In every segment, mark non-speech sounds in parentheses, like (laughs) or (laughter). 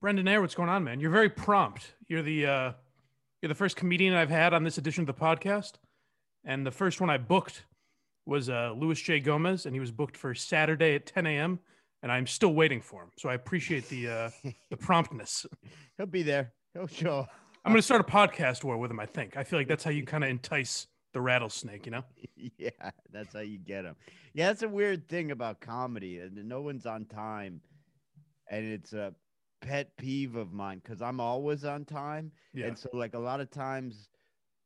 Brendan Eyre, what's going on, man? You're very prompt. You're the uh, you're the first comedian I've had on this edition of the podcast, and the first one I booked was uh, Luis J. Gomez, and he was booked for Saturday at 10 a.m. And I'm still waiting for him, so I appreciate the uh, (laughs) the promptness. He'll be there. He'll show. I'm going to start a podcast war with him. I think. I feel like that's how you kind of entice the rattlesnake, you know? (laughs) yeah, that's how you get him. Yeah, that's a weird thing about comedy, and no one's on time, and it's a pet peeve of mine because I'm always on time, Yeah. and so like a lot of times,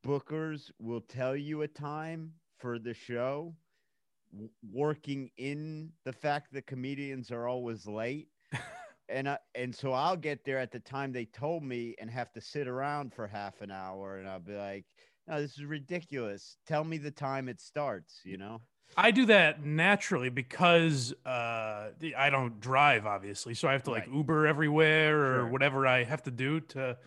bookers will tell you a time for the show, w- working in the fact that comedians are always late. (laughs) And I, and so I'll get there at the time they told me and have to sit around for half an hour and I'll be like, no, this is ridiculous. Tell me the time it starts, you know? I do that naturally because uh, I don't drive, obviously, so I have to like Right. Uber everywhere or Sure. whatever I have to do to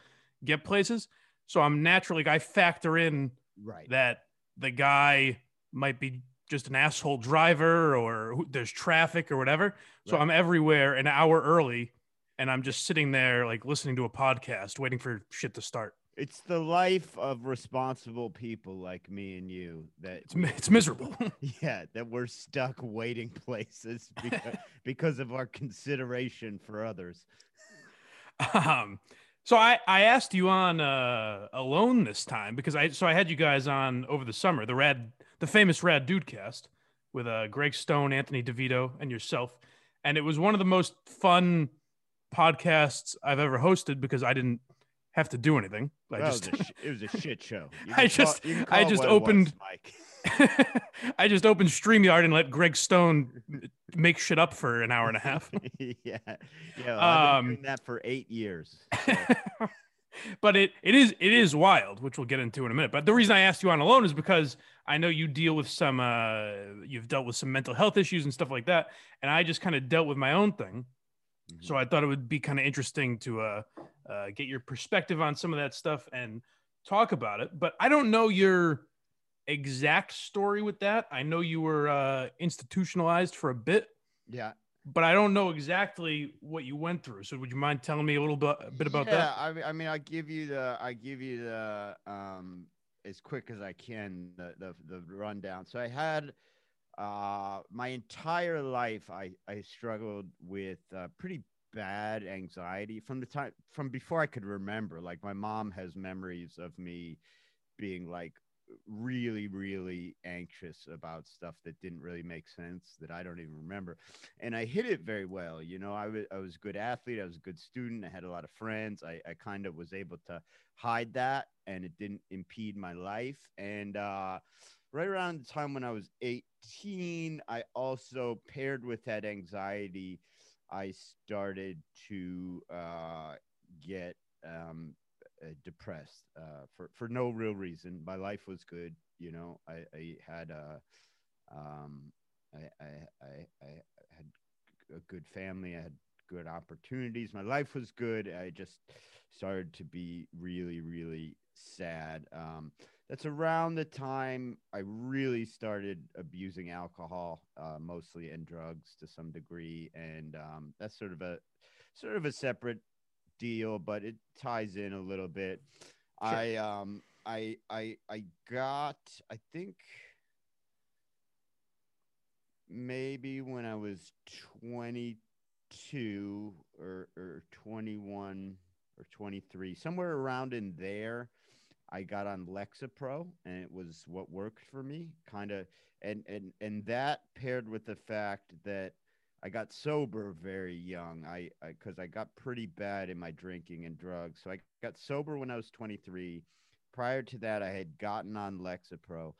get places. So I'm naturally I factor in Right. that the guy might be just an asshole driver or there's traffic or whatever. So Right. I'm everywhere an hour early and I'm just sitting there like listening to a podcast waiting for shit to start. It's the life of responsible people like me and you that It's, it's miserable. (laughs) yeah, that we're stuck waiting (laughs) places (laughs) because, because of our consideration for others. um, so I, I asked you on uh, alone this time because I so I had you guys on over the summer the rad the famous Rad Dudecast with uh, Greg Stone, Anthony DeVito, and yourself, and it was one of the most fun podcasts I've ever hosted because I didn't have to do anything. I Well, just it, was a sh- it was a shit show. (laughs) I can call- just- I just was, opened- Mike. (laughs) I just opened StreamYard and let Greg Stone make shit up for an hour and a half. (laughs) yeah, yeah. well, I've Um, been doing that for eight years. so- but it it is it is wild, which we'll get into in a minute. But the reason I asked you on alone is because I know you deal with some uh you've dealt with some mental health issues and stuff like that, and I just kind of dealt with my own thing. So I thought it would be kind of interesting to uh, uh get your perspective on some of that stuff and talk about it. But I don't know your exact story with that. I know you were uh institutionalized for a bit, yeah, but I don't know exactly what you went through. So would you mind telling me a little bit, a bit about yeah, that? Yeah, I mean, I mean, I give you the, I give you the, um, as quick as I can, the the, the rundown. So I had, uh, my entire life, I I struggled with uh, pretty bad anxiety from the time from before I could remember. Like my mom has memories of me being like really really anxious about stuff that didn't really make sense that I don't even remember and I hid it very well. You know, I was I was a good athlete. I was a good student. I had a lot of friends. I, I kind of was able to hide that, and it didn't impede my life. And uh, right around the time when I was 18, I also paired with that anxiety. I started to uh, get um, uh, depressed uh, for for no real reason. My life was good. You know, I, I had a um, I, I, I, I had a good family. I had good opportunities. My life was good. I just started to be really, really sad. Um, that's around the time I really started abusing alcohol, uh, mostly and drugs to some degree, and um, that's sort of a sort of a separate deal, but it ties in a little bit. I um I I I got I think maybe when I was 22 or, or 21 or 23, somewhere around in there, I got on Lexapro and it was what worked for me kind of. And, and, and that paired with the fact that I got sober very young. I, I, cause I got pretty bad in my drinking and drugs. So I got sober when I was 23. Prior to that, I had gotten on Lexapro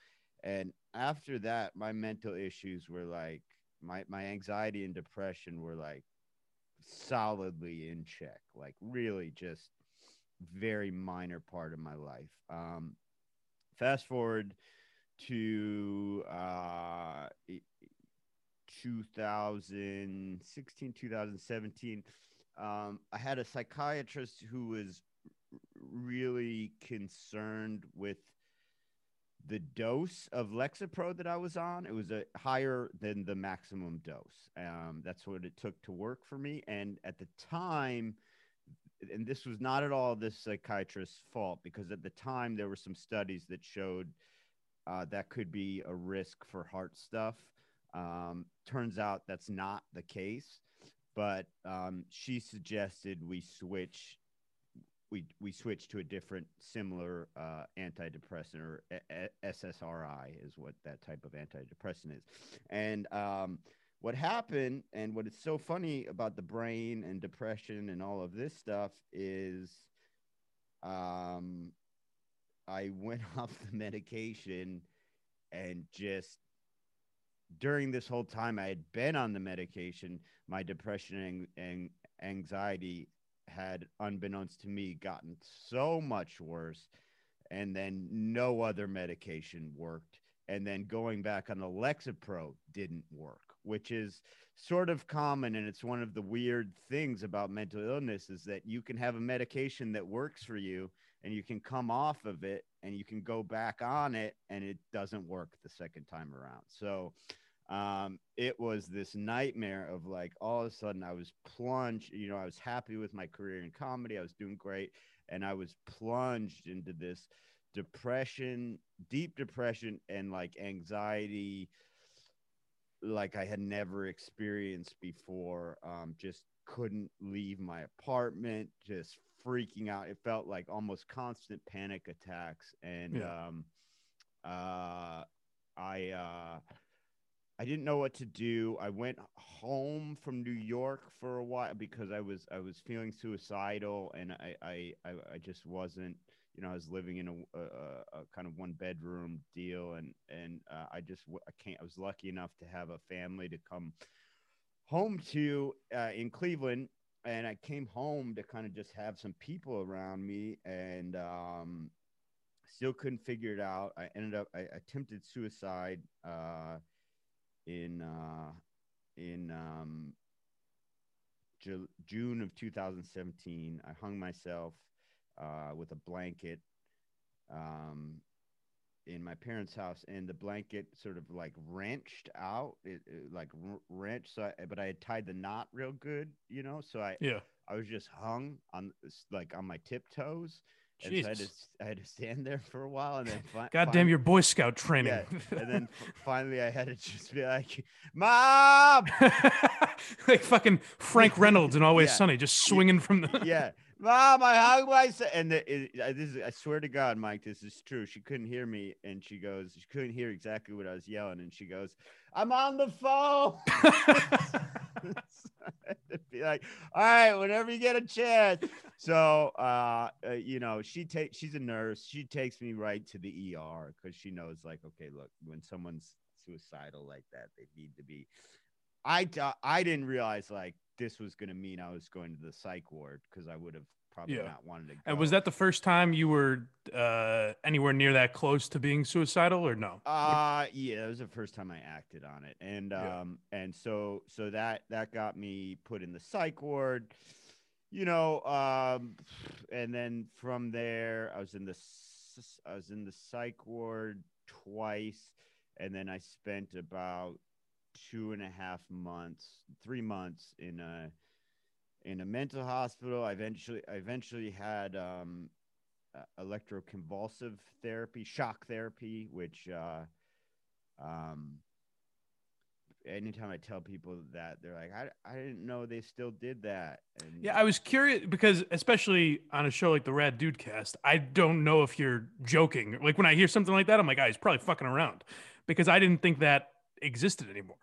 and after that my mental issues were like my my anxiety and depression were like solidly in check like really just very minor part of my life um fast forward to uh 2016 2017 um i had a psychiatrist who was really concerned with the dose of Lexapro that I was on, it was a higher than the maximum dose. Um, that's what it took to work for me. And at the time, and this was not at all this psychiatrist's fault because at the time there were some studies that showed uh, that could be a risk for heart stuff. Um, turns out that's not the case, but um, she suggested we switch. We, we switch to a different similar uh, antidepressant or SSRI is what that type of antidepressant is, and um, what happened and what is so funny about the brain and depression and all of this stuff is um I went (laughs) off the medication and just during this whole time I had been on the medication, my depression and, and anxiety had, unbeknownst to me, gotten so much worse. And then no other medication worked. And then going back on the Lexapro didn't work, which is sort of common. And it's one of the weird things about mental illness is that you can have a medication that works for you and you can come off of it and you can go back on it and it doesn't work the second time around. So um, it was this nightmare of like all of a sudden I was plunged, you know, I was happy with my career in comedy, I was doing great, and I was plunged into this depression, deep depression, and like anxiety like I had never experienced before. Um, just couldn't leave my apartment, just freaking out. It felt like almost constant panic attacks, and Yeah. um, uh, I uh, I didn't know what to do. I went home from New York for a while because I was I was feeling suicidal, and I I I, I just wasn't. You know, I was living in a, a, a kind of one bedroom deal, and and uh, I just I can't. I was lucky enough to have a family to come home to uh, in Cleveland, and I came home to kind of just have some people around me, and um, still couldn't figure it out. I ended up I attempted suicide uh, in uh, in um, June of 2017. I hung myself uh, with a blanket um, in my parents' house, and the blanket sort of like wrenched out, it, it like wrenched. So, I, but I had tied the knot real good, you know. So I Yeah. I was just hung on like on my tiptoes. And so I had, to, I had to stand there for a while, and then fi- (laughs) God damn your Boy Scout training. yeah, (laughs) and then finally I had to just be like, "Mom, (laughs) like fucking Frank Reynolds and Always Yeah. Sunny, just swinging from the. yeah, Mom, I hung myself." And the, it, this is, I swear to God, Mike, this is true. She couldn't hear me, and she goes, she couldn't hear exactly what I was yelling, and she goes, "I'm on the phone." (laughs) (laughs) Be like, all right, whenever you get a chance. So, uh, uh, you know, she takes, she's a nurse. She takes me right to the ER because she knows, like, okay, look, when someone's suicidal like that, they need to be. I, I didn't realize like this was going to mean I was going to the psych ward because I would have probably Yeah. not wanted to go. and was that the first time you were uh, anywhere near that close to being suicidal, or no? Uh yeah, that was the first time I acted on it. And Yeah. um and so so that that got me put in the psych ward. You know, um and then from there I was in the I was in the psych ward twice and then I spent about two and a half months, three months in a in a mental hospital. I eventually I eventually had um uh, electroconvulsive therapy, shock therapy, which uh, um, anytime I tell people that, they're like, I, I didn't know they still did that. And Yeah, I was curious because, especially on a show like the Rad Dudecast, I don't know if you're joking. Like when I hear something like that, I'm like, oh, he's probably fucking around because I didn't think that existed anymore.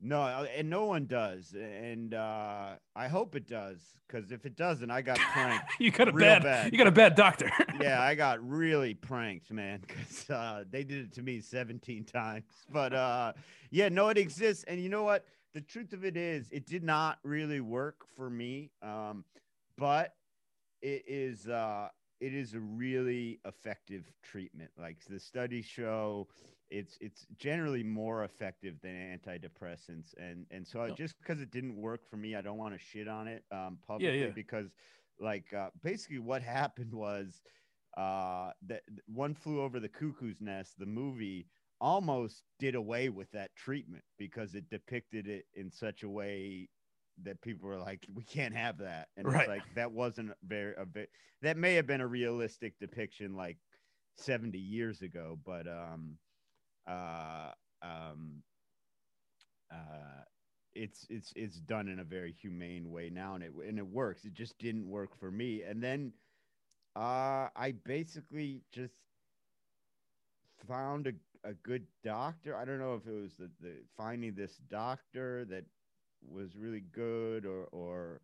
no, uh, and no one does. And uh, I hope it does, because if it doesn't, I got (laughs) pranked. You got a bad, bad. you got a bad doctor. (laughs) yeah, I got really pranked, man, because uh, they did it to me 17 (laughs) times. But uh, yeah, no, it exists. And you know what? The truth of it is, it did not really work for me. Um, but it is uh, it is a really effective treatment. Like the studies show, it's it's generally more effective than antidepressants. And and so I, just because it didn't work for me, I don't want to shit on it um, Yeah, publicly yeah. because like uh, basically what (laughs) happened was uh, that one flew over the cuckoo's nest. The movie almost did away with that treatment because it depicted it in such a way that people were like, we can't have that, and Right. it's like that wasn't very a bit. That may have been a realistic depiction like 70 years ago, but um, uh, um, uh, it's it's it's done in a very humane way now, and it and it works. It just didn't work for me, and then uh, I basically just found a, a good doctor. I don't know if it was the, the finding this doctor that was really good or or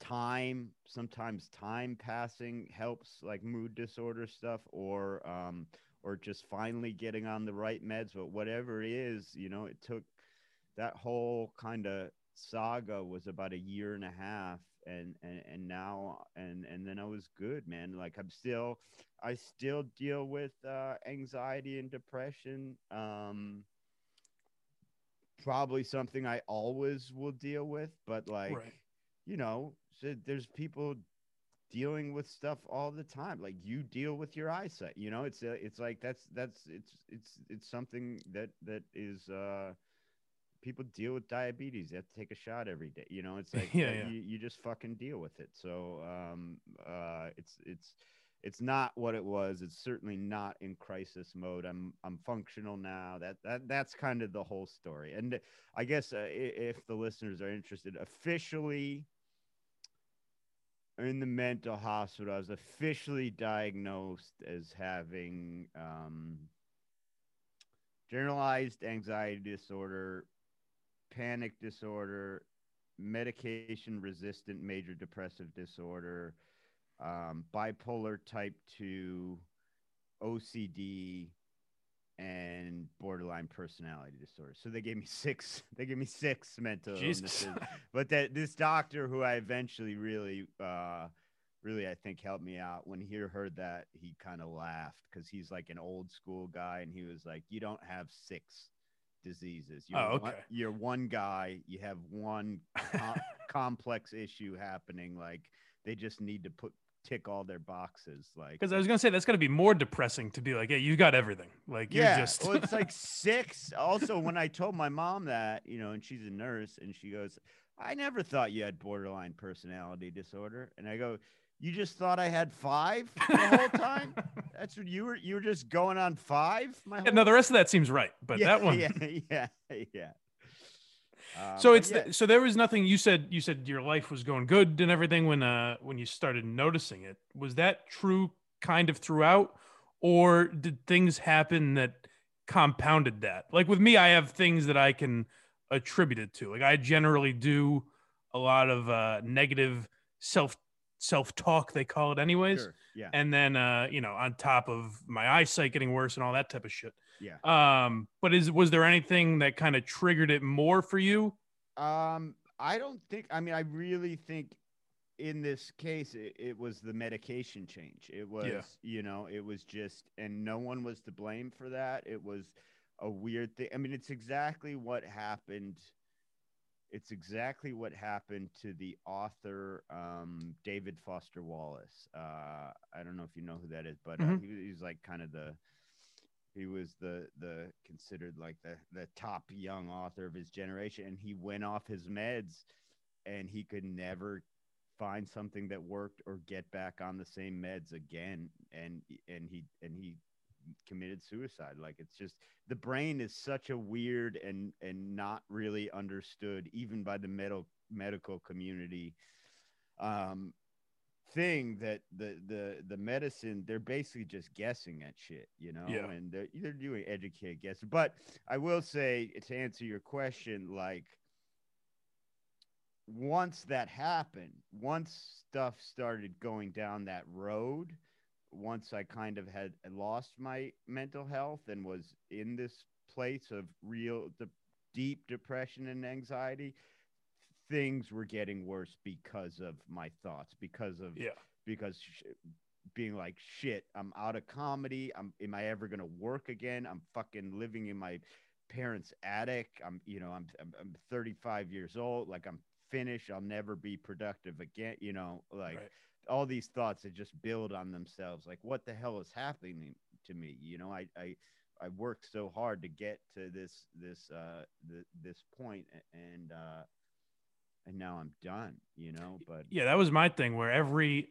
time sometimes time passing helps like mood disorder stuff or um or just finally getting on the right meds but whatever it is you know it took that whole kind of saga was about a year and a half and and and now and and then I was good man like I'm still I still deal with uh anxiety and depression um probably something I always will deal with but like Right. you know so there's people dealing with stuff all the time like you deal with your eyesight you know it's uh, it's like that's that's it's it's it's something that that is uh people deal with diabetes they have to take a shot every day you know it's (laughs) like Yeah, yeah. You, you just fucking deal with it so um uh it's it's it's not what it was it's certainly not in crisis mode i'm i'm functional now that that that's kind of the whole story and i guess uh, if the listeners are interested officially in the mental hospital i was officially diagnosed as having um generalized anxiety disorder panic disorder medication resistant major depressive disorder um, bipolar type 2 ocd and borderline personality disorder. So they gave me (laughs) six they gave me six mental Jesus. illnesses. But that this doctor who i eventually really uh really i think helped me out when he heard that he kind of laughed because he's like an old school guy and he was like you don't have six diseases. You're, Oh, one, okay. you're one guy. You have one (laughs) com- complex issue happening. Like they just need to put tick all their boxes like Because I was gonna say that's gonna be more depressing to be like, yeah, you got everything. Like you're yeah, just well, it's like (laughs) six. Also, when I told my mom that, you know, and she's a nurse, and she goes, "I never thought you had borderline personality disorder," and I go, "You just thought I had five the whole time? (laughs) That's what you were. You were just going on five, my Yeah, no, the rest of that seems right, but yeah, that one. yeah, (laughs) yeah, yeah." Uh, So it's yeah. the, so there was nothing you said you said your life was going good and everything when uh when you started noticing it. Was that true kind of throughout or did things happen that compounded that? Like with me I have things that I can attribute it to. Like I generally do a lot of uh negative self self-talk they call it anyways. Sure, yeah, And then uh you know on top of my eyesight getting worse and all that type of shit. Yeah. Um but is was there anything that kind of triggered it more for you? Um, I don't think. I mean, I really think in this case it, it was the medication change. It was, you know, it was just, and no one was to blame for that. It was a weird thing. I mean, it's exactly what happened. It's exactly what happened to the author um, David Foster Wallace. Uh, I don't know if you know who that is, but uh, Mhm. he, he's like kind of the he was the the considered like the the top young author of his generation and he went off his meds and he could never find something that worked or get back on the same meds again and and he and he committed suicide. Like it's just the brain is such a weird and and not really understood even by the medical medical community. Um thing that the the the medicine they're basically just guessing at shit you know Yeah. and they're, they're doing educated guess but i will say to answer your question like once that happened once stuff started going down that road once i kind of had lost my mental health and was in this place of real de- deep depression and anxiety things were getting worse because of my thoughts because of Yeah. because sh- being like shit i'm out of comedy. I'm am i ever gonna work again? I'm fucking living in my parents attic. I'm you know i'm i'm, I'm 35 years old. Like i'm finished. I'll never be productive again you know like Right. all these thoughts that just build on themselves. Like what the hell is happening to me? You know i i i worked so hard to get to this this uh th- this and uh and now I'm done, you know. But yeah, that was my thing where every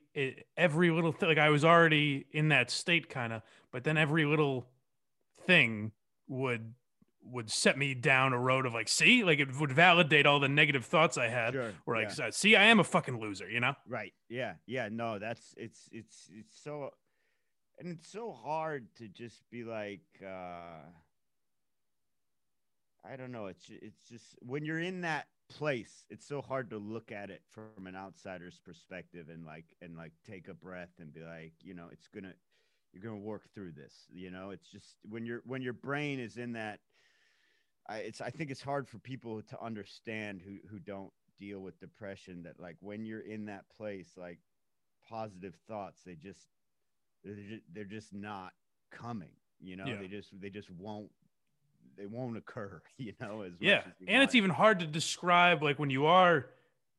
every little thing, like I was already in that state kind of, but then every little thing would would set me down a road of like, see, like it would validate all the negative thoughts I had. Sure, Where like, yeah. see, I am a fucking loser, you know? Right. Yeah. Yeah. No, that's it's it's it's so and it's so hard to just be like uh I don't know, it's it's just when you're in that place, it's so hard to look at it from an outsider's perspective and like and like take a breath and be like, you know, it's going to you're to work through this, you know? It's just when your when your brain is in that I it's I think it's hard for people to understand who who don't deal with depression that like when you're in that place like positive thoughts they just they're just, they're just not coming you know Yeah. they just they just won't they won't occur (laughs) you know as much Yeah. as And it's even hard to describe like when you are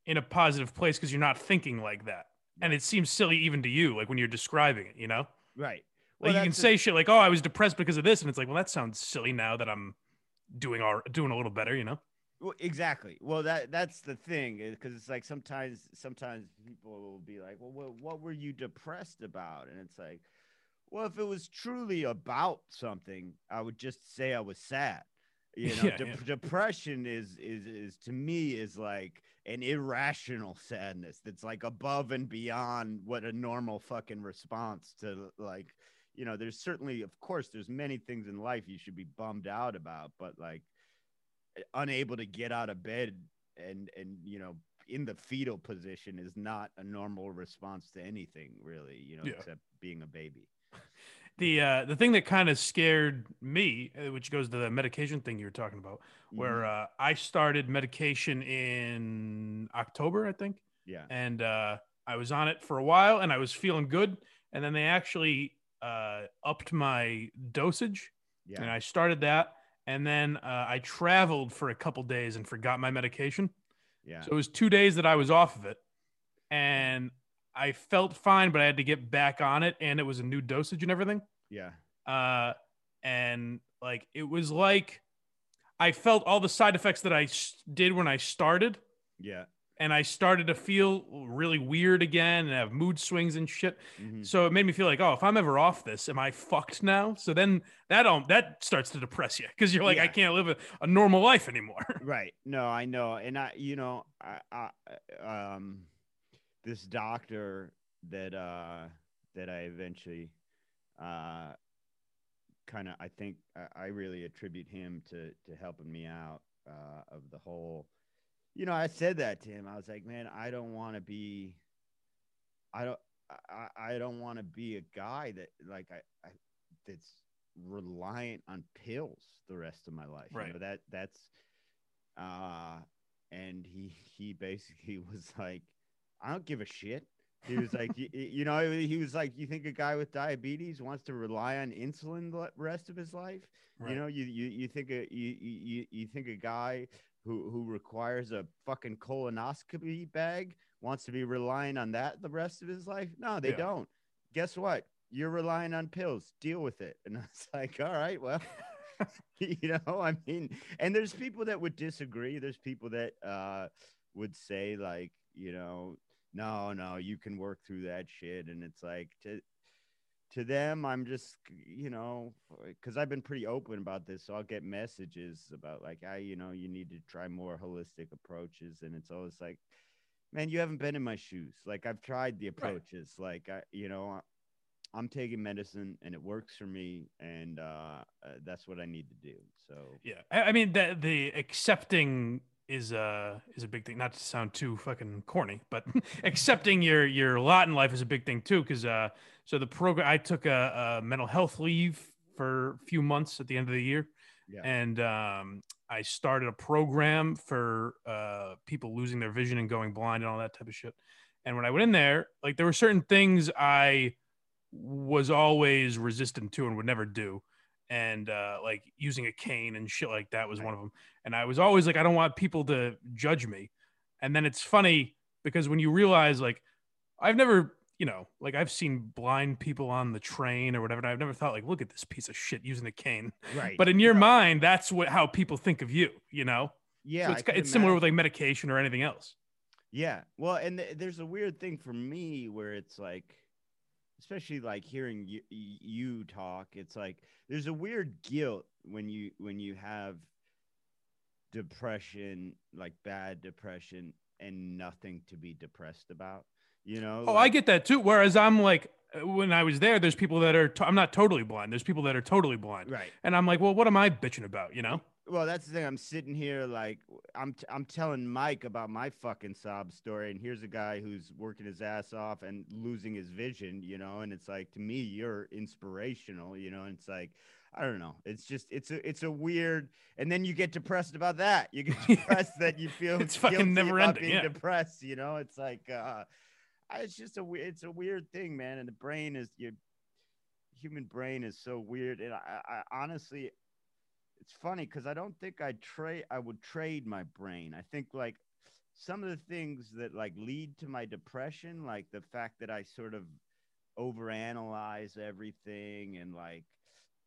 in a positive place because you're not thinking like that. And it seems silly even to you, like when you're describing it, you know? right Like you can say shit like, "Oh, I was depressed because of this," and it's like, "Well, that sounds silly now that I'm doing all doing a little better," you know? Well, exactly. Well, that that's the thing eh, because it's like sometimes sometimes people will be like, "Well, what, what were you depressed about?" And it's like, "Well, if it was truly about something, I would just say I was sad." (laughs) You know, Yeah, de- yeah. depression is is is to me is like an irrational sadness that's like above and beyond what a normal fucking response to like you know there's certainly of course there's many things in life you should be bummed out about but like unable to get out of bed and and you know in the fetal position is not a normal response to anything really you know Yeah. except being a baby (laughs) The uh the thing that kind of scared me, uh, which goes to the medication thing you were talking about, where Mhm. uh I started medication in October, I think. yeah and uh, I was on it for a while, and I was feeling good. And then they actually uh, upped my dosage, yeah. and I started that. And then uh, I traveled for a couple days and forgot my medication. yeah So it was two days that I was off of it, and I felt fine, but I had to get back on it, and it was a new dosage and everything. yeah Uh, and like it was like I felt all the side effects that I s- did when I started yeah and I started to feel really weird again and have mood swings and shit. mhm. So it made me feel like, oh, if I'm ever off this, am I fucked now? So then that um that starts to depress you because you're like, I can't live a, a normal life anymore. (laughs) right no i know and i you know i, I um this doctor that uh that i eventually uh kind of i think I, I really attribute him to to helping me out uh of the whole you know i said that to him i was like man i don't want to be i don't I, I don't want to be a guy that like I, I that's reliant on pills the rest of my life. You Right. know, that that's uh and he he basically (laughs) was like, I don't give a shit. He was like, you, you know, he was like, you think a guy with diabetes wants to rely on insulin the rest of his life? You know, you you you think a you you you think a guy who who requires a fucking colonoscopy bag wants to be relying on that the rest of his life? No, they Yeah. don't. Guess what? You're relying on pills. Deal with it. And (laughs) I was like, all right, well, (laughs) you know, I mean, and there's people that would disagree. There's people that uh would say like, you know, no, no, you can work through that shit. And it's like to to them, I'm just, you know, because I've been pretty open about this, so I'll get messages about like, I, you know, you need to try more holistic approaches, and it's always like, man, you haven't been in my shoes. Like I've tried the approaches, like I, you know, I'm taking medicine and it works for me, and uh, uh, that's what I need to do. So Yeah, I, I mean that the accepting is uh is a big thing. Not to sound too fucking corny, but (laughs) accepting your your lot in life is a big thing too. Because uh, so the program I took a, a mental health leave for a few months at the end of the year, Yeah. and um, I started a program for uh people losing their vision and going blind and all that type of shit. And when I went in there, like there were certain things I was always resistant to and would never do and uh, like using a cane and shit like that was one of them. And I was always like, I don't want people to judge me. And then it's funny because when you realize, like, I've never, you know, like I've seen blind people on the train or whatever, and I've never thought, like, look at this piece of shit using a cane. right, But in your No, mind, that's what how people think of you, you know. yeah, so it's it's similar with like medication or anything else. Yeah. Well, and th- there's a weird thing for me where it's like, especially like hearing you, you talk, it's like there's a weird guilt when you when you have depression, like bad depression, and nothing to be depressed about. You know? Oh, like, I get that too. Whereas I'm like, when I was there, there's people that are. i I'm not totally blind. There's people that are totally blind, right. and I'm like, well, what am I bitching about? You know? Well, that's the thing. I'm sitting here like I'm t- I'm telling Mike about my fucking sob story, and here's a guy who's working his ass off and losing his vision, you know. And it's like to me, you're inspirational, you know. And it's like I don't know. It's just it's a it's a weird, and then you get depressed about that. You get (laughs) depressed that you feel It's fucking never ending, Being yeah. depressed, you know. It's like uh, it's just a weird it's a weird thing, man. And the brain is your human brain is so weird, and I, I honestly it's funny because I don't think I'd trade I would trade my brain. I think like some of the things that like lead to my depression, like the fact that I sort of overanalyze everything and like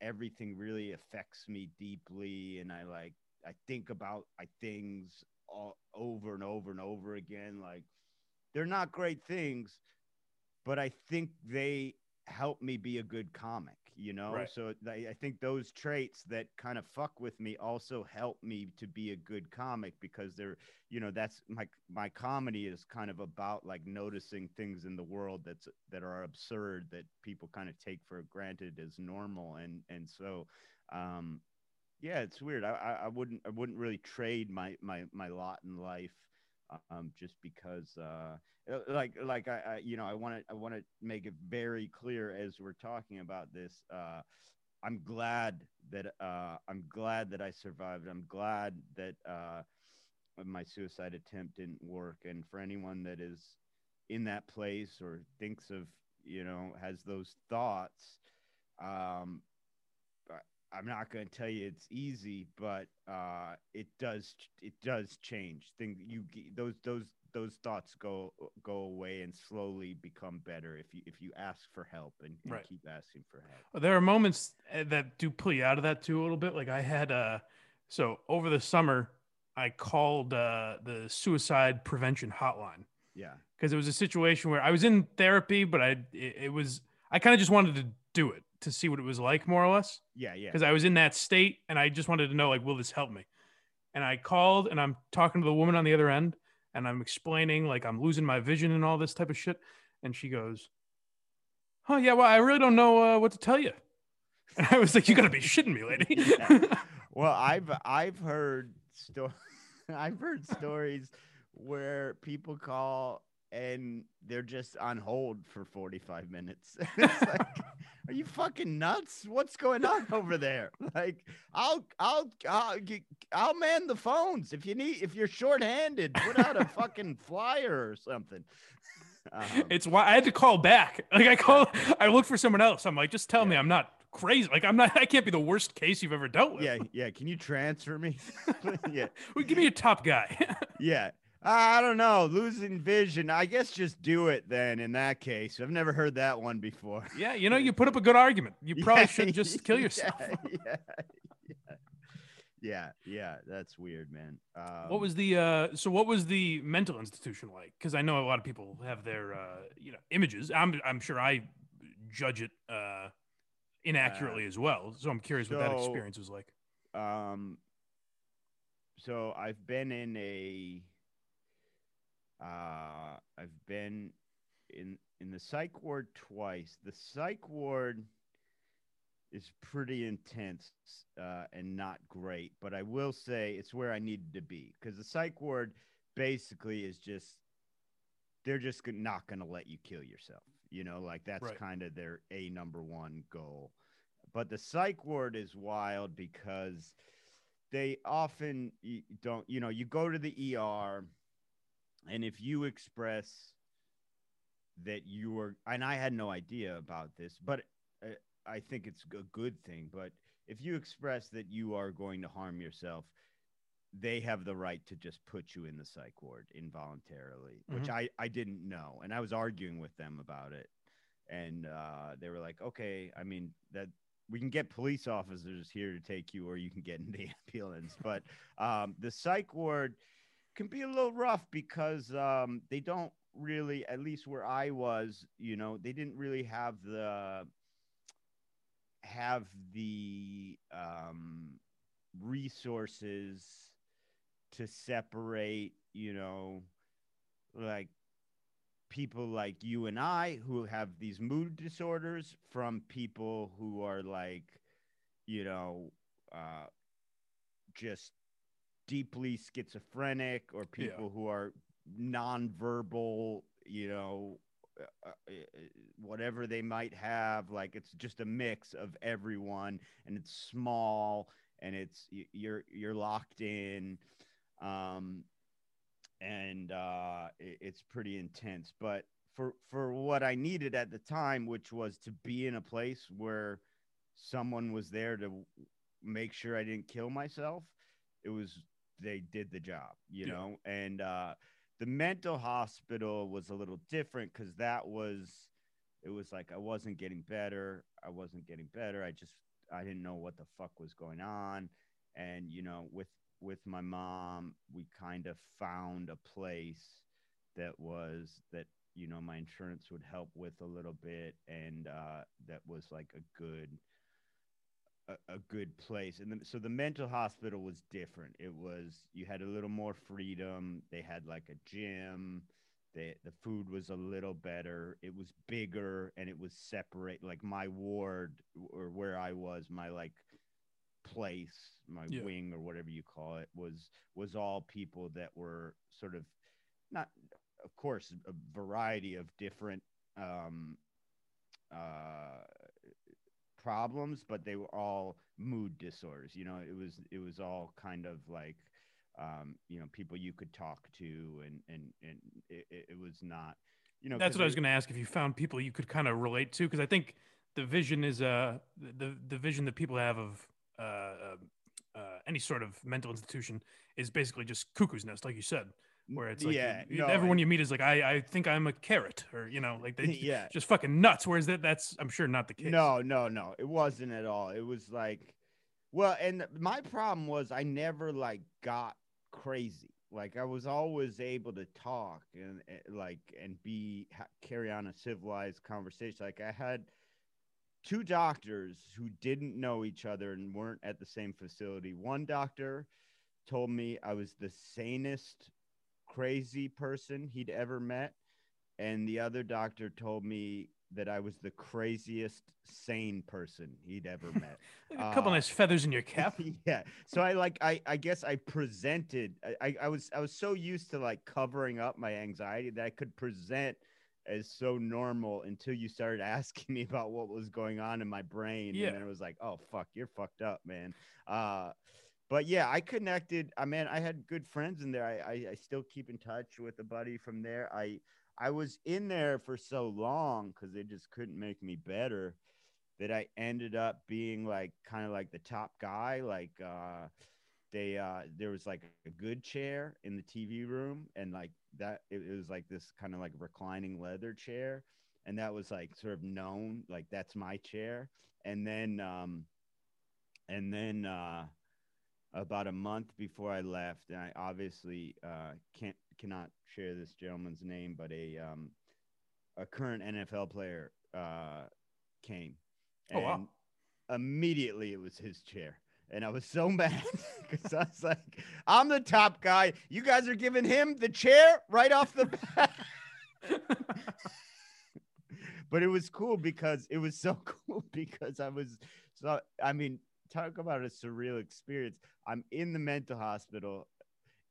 everything really affects me deeply and I like I think about I things all over and over and over again. Like they're not great things, but I think they help me be a good comic, you know? Right. So I, I think those traits that kind of fuck with me also help me to be a good comic because they're, you know, that's my my comedy is kind of about like noticing things in the world that's that are absurd that people kind of take for granted as normal and and so um yeah, it's weird. I, I, I wouldn't I wouldn't really trade my my my lot in life um just because uh uh, like like I, I you know I want to I want to make it very clear as we're talking about this uh I'm glad that uh I'm glad that I survived. I'm glad that uh my suicide attempt didn't work. And for anyone that is in that place or thinks of you know has those thoughts um I'm not going to tell you it's easy, but uh, it does it does change. Thing you those those those thoughts go go away and slowly become better if you if you ask for help and, and Right. keep asking for help. There are moments uh, that do pull you out of that too a little bit. Like I had, uh, so over the summer, I called uh, the suicide prevention hotline Yeah, because it was a situation where I was in therapy, but I it, it was I kind of just wanted to do it to see what it was like, more or less, yeah, yeah. because I was in that state and I just wanted to know like, will this help me? And I called and I'm talking to the woman on the other end and I'm explaining like I'm losing my vision and all this type of shit, and she goes, "Oh yeah, well I really don't know uh, what to tell you." (laughs) And I was like, "You gotta be shitting me, lady." (laughs) Yeah. Well, I've I've heard sto- (laughs) I've heard stories where people call and they're just on hold for 45 minutes. like, are you fucking nuts? What's going on (laughs) over there? Like, I'll I'll I'll, I'll man the phones if you need if you're shorthanded. Put out a (laughs) fucking flyer or something. Um, it's why I had to call back. Like I call, I look for someone else. I'm like, just tell me I'm not crazy. Like I'm not. I can't be the worst case you've ever dealt with. yeah, yeah. Can you transfer me? (laughs) yeah. well, give me a top guy. Yeah. I don't know. Losing vision. I guess just do it then in that case. I've never heard that one before. yeah, you know, (laughs) you put up a good argument. You probably Yeah, should just (laughs) kill yourself. (laughs) Yeah, yeah, yeah. Yeah, that's weird, man. Um, What was the uh so what was the mental institution like? Because I know a lot of people have their uh you know images. I'm I'm sure I judge it uh inaccurately as well. So I'm curious what that experience was like. um so I've been in a uh I've been in in the psych ward twice. The psych ward is pretty intense uh, and not great, but I will say it's where I needed to be because the psych ward basically is just they're just not going to let you kill yourself. You know, like that's Right. kind of their a number one goal. But the psych ward is wild because they often don't. You know, you go to the ER, and if you express that you are, and I had no idea about this, but uh, I think it's a good thing. But if you express that you are going to harm yourself, they have the right to just put you in the psych ward involuntarily, which Mhm. I, I didn't know. And I was arguing with them about it. And uh, they were like, okay, I mean, that we can get police officers here to take you, or you can get in the (laughs) ambulance. But um, the psych ward can be a little rough because um, they don't really, at least where I was, you know, they didn't really have the have the um, resources to separate, you know, like people like you and I who have these mood disorders from people who are like, you know, uh, just deeply schizophrenic or people yeah. who are nonverbal, you know, uh, uh, uh, whatever they might have. Like it's just a mix of everyone, and it's small, and it's you're you're locked in. Um, and uh, it, it's pretty intense. But for for what I needed at the time, which was to be in a place where someone was there to make sure I didn't kill myself, it was they did the job, you yeah. know. And uh, the mental hospital was a little different because that was it was like I wasn't getting better. I wasn't getting better. I just I didn't know what the fuck was going on. And you know, with with my mom, we kind of found a place that was that you know my insurance would help with a little bit, and uh, that was like a good a, a good place. And the, so the mental hospital was different. It was you had a little more freedom. They had like a gym. The, the food was a little better. It was bigger and it was separate. Like my ward or where I was, my like place, my yeah. wing or whatever you call it, was was all people that were sort of not, of course, a variety of different um, uh, problems, but they were all mood disorders. You know, it was it was all kind of like um, you know people you could talk to, and and and it, it was not. You know, that's what I was going to ask if you found people you could kind of relate to because I think the vision is uh the the vision that people have of uh, uh, uh, any sort of mental institution is basically just cuckoo's nest, like you said, where it's like yeah, you, no, everyone you meet is like, I, I think I'm a carrot, or you know, like they (laughs) yeah. just fucking nuts. Whereas that that's I'm sure not the case. No, no, no, it wasn't at all. It was like, well, and my problem was I never like got crazy. Like I was always able to talk and, and like and be ha- carry on a civilized conversation. Like I had two doctors who didn't know each other and weren't at the same facility. One doctor told me I was the sanest crazy person he'd ever met. And the other doctor told me that I was the craziest sane person he'd ever (laughs) met. a couple uh, nice feathers in your cap. (laughs) yeah. So I like I I guess I presented I, I was I was so used to like covering up my anxiety that I could present as so normal until you started (laughs) asking me about what was going on in my brain. Yeah. And then it was like, oh fuck, you're fucked up, man. Uh but yeah, I connected. I mean, I had good friends in there. I, I, I still keep in touch with a buddy from there. I I was in there for so long because they just couldn't make me better that I ended up being like kind of like the top guy. Like uh they uh there was like a good chair in the TV room and like that it, it was like this kind of like reclining leather chair and that was like sort of known like that's my chair and then um and then uh about a month before I left and I obviously uh can't cannot share this gentleman's name but a um a current NFL player uh came and oh, wow. immediately it was his chair and I was so (laughs) mad because I was like, I'm the top guy. You guys are giving him the chair right off the bat. (laughs) but it was cool because it was so (laughs) cool because I was so I mean, talk about a surreal experience. I'm in the mental hospital.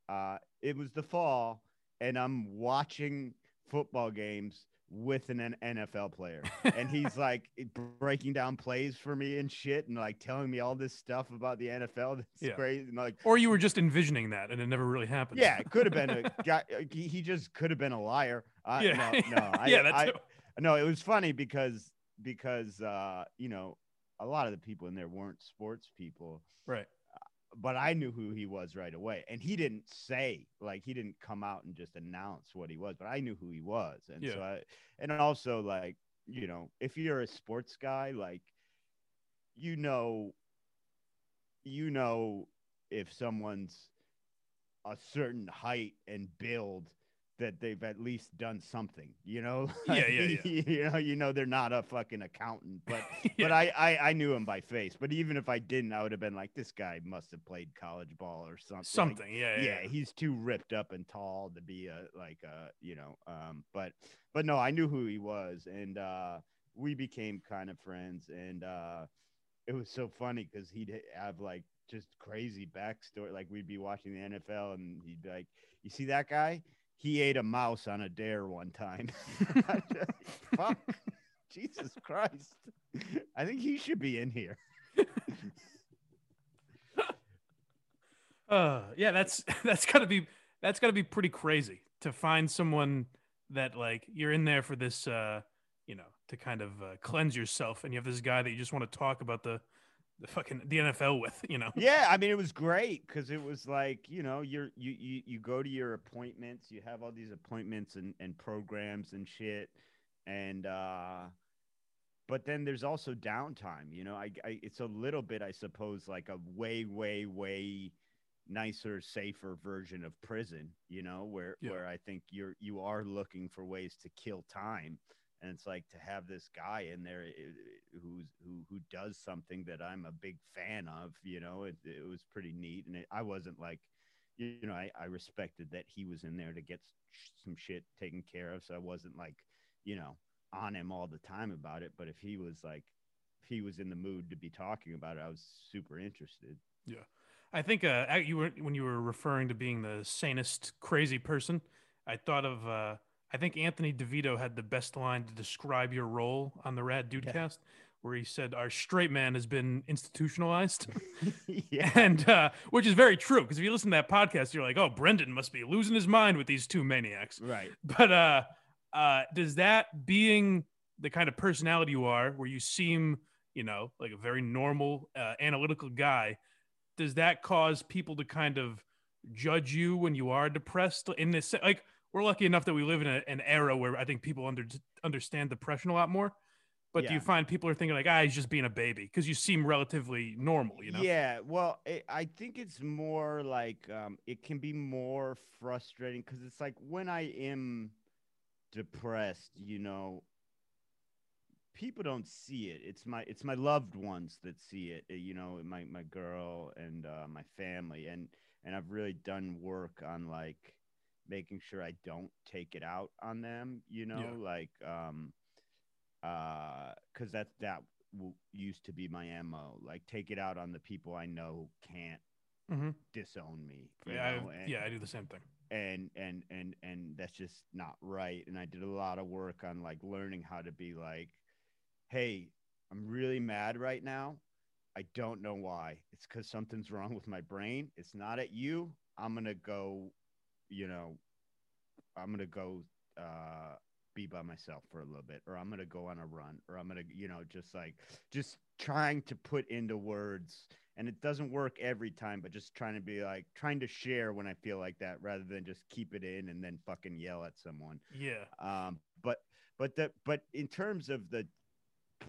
Uh, it was the fall, and I'm watching football games with an NFL player, (laughs) and he's like breaking down plays for me and shit, and like telling me all this stuff about the NFL. That's yeah. crazy. And like, or you were just envisioning that, and it never really happened. Yeah, it could have been a (laughs) guy. Uh, he just could have been a liar. Uh, yeah, no, no, (laughs) I, yeah, that's I, no. It was funny because because uh, you know a lot of the people in there weren't sports people, right? Uh, but I knew who he was right away. And he didn't say like he didn't come out and just announce what he was, but I knew who he was. And yeah. so I and also like, you know, if you're a sports guy, like you know you know if someone's a certain height and build that they've at least done something, you know? (laughs) Yeah, yeah, yeah. (laughs) you know, you know, they're not a fucking accountant, but (laughs) Yeah. but I, I I knew him by face. But even if I didn't, I would have been like, this guy must have played college ball or something. Like, Something. Yeah. yeah, Yeah. he's too ripped up and tall to be a like a you know um but but no i knew who he was and uh we became kind of friends and uh it was so funny because he'd have like just crazy backstory like we'd be watching the nfl and he'd be like you see that guy he ate a mouse on a dare one time. (laughs) Fuck. (laughs) Jesus christ. I think he should be in here. (laughs) Uh, yeah, that's that's gotta be that's gotta be pretty crazy to find someone that like you're in there for this, uh, you know, to kind of uh, cleanse yourself, and you have this guy that you just want to talk about the, the fucking the NFL with, you know. yeah i mean it was great because it was like you know you're you, you you go to your appointments you have all these appointments and and programs and shit and uh but then there's also downtime you know I, I it's a little bit i suppose like a way way way nicer safer version of prison you know where Yeah. where i think you're you are looking for ways to kill time and it's like to have this guy in there who's who who does something that I'm a big fan of. You know, it, it was pretty neat, and it, I wasn't like, you know, I, I respected that he was in there to get some shit taken care of, so I wasn't like, you know, on him all the time about it. But if he was like, if he was in the mood to be talking about it, I was super interested. Yeah, I think uh, you were when you were referring to being the sanest crazy person. I thought of uh, I think Anthony DeVito had the best line to describe your role on the Rad Dude Yeah. cast, where he said, "Our straight man has been institutionalized," (laughs) (laughs) yeah, and uh, which is very true. Because if you listen to that podcast, you're like, "Oh, Brendan must be losing his mind with these two maniacs." right. (laughs) But uh, uh, does that being the kind of personality you are, where you seem, you know, like a very normal, uh, analytical guy, does that cause people to kind of judge you when you are depressed? In this, like, we're lucky enough that we live in a, an era where I think people under, understand depression a lot more. But do you find people are thinking like, ah, he's just being a baby because you seem relatively normal, you know? Yeah, well, it, I think it's more like um, it can be more frustrating because it's like when I am depressed, you know, people don't see it. It's my it's my loved ones that see it. uh, You know, my my girl and uh, my family, and and I've really done work on like making sure I don't take it out on them. You know, Yeah. like um, uh, because that's that w- used to be my mo. Like take it out on the people I know can't Mhm. disown me. Yeah, I, and- yeah, I do the same thing. and and and and that's just not right and i did a lot of work on like learning how to be like hey i'm really mad right now i don't know why it's because something's wrong with my brain it's not at you i'm gonna go you know i'm gonna go uh be by myself for a little bit or i'm gonna go on a run or i'm gonna you know just like just trying to put into words and it doesn't work every time but just trying to be like trying to share when i feel like that rather than just keep it in and then fucking yell at someone Yeah. um but but the but in terms of the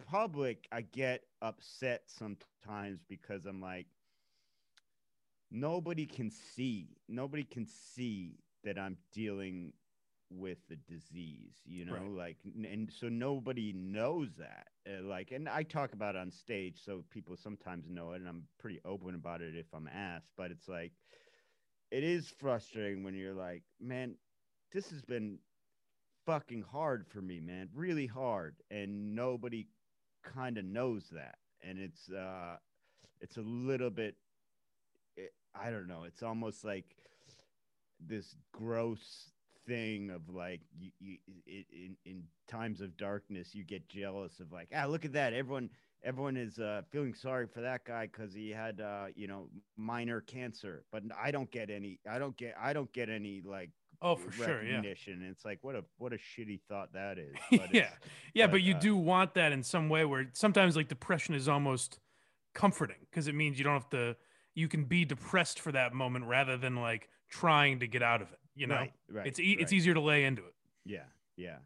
public i get upset sometimes because i'm like nobody can see nobody can see that i'm dealing with the disease you know Right. like and so nobody knows that uh, like and i talk about it on stage so people sometimes know it and i'm pretty open about it if i'm asked but it's like it is frustrating when you're like man this has been fucking hard for me man really hard and nobody kind of knows that and it's uh it's a little bit it, i don't know it's almost like this gross thing of like you, you in in times of darkness you get jealous of like ah look at that everyone everyone is uh feeling sorry for that guy because he had uh you know minor cancer but i don't get any i don't get i don't get any like Oh, for sure. Yeah. it's like what a what a shitty thought that is (laughs) but yeah. Yeah, but, but you uh, do want that in some way where sometimes like depression is almost comforting because it means you don't have to you can be depressed for that moment rather than like trying to get out of it, you know. right, right it's e- it's easier to lay into it. yeah yeah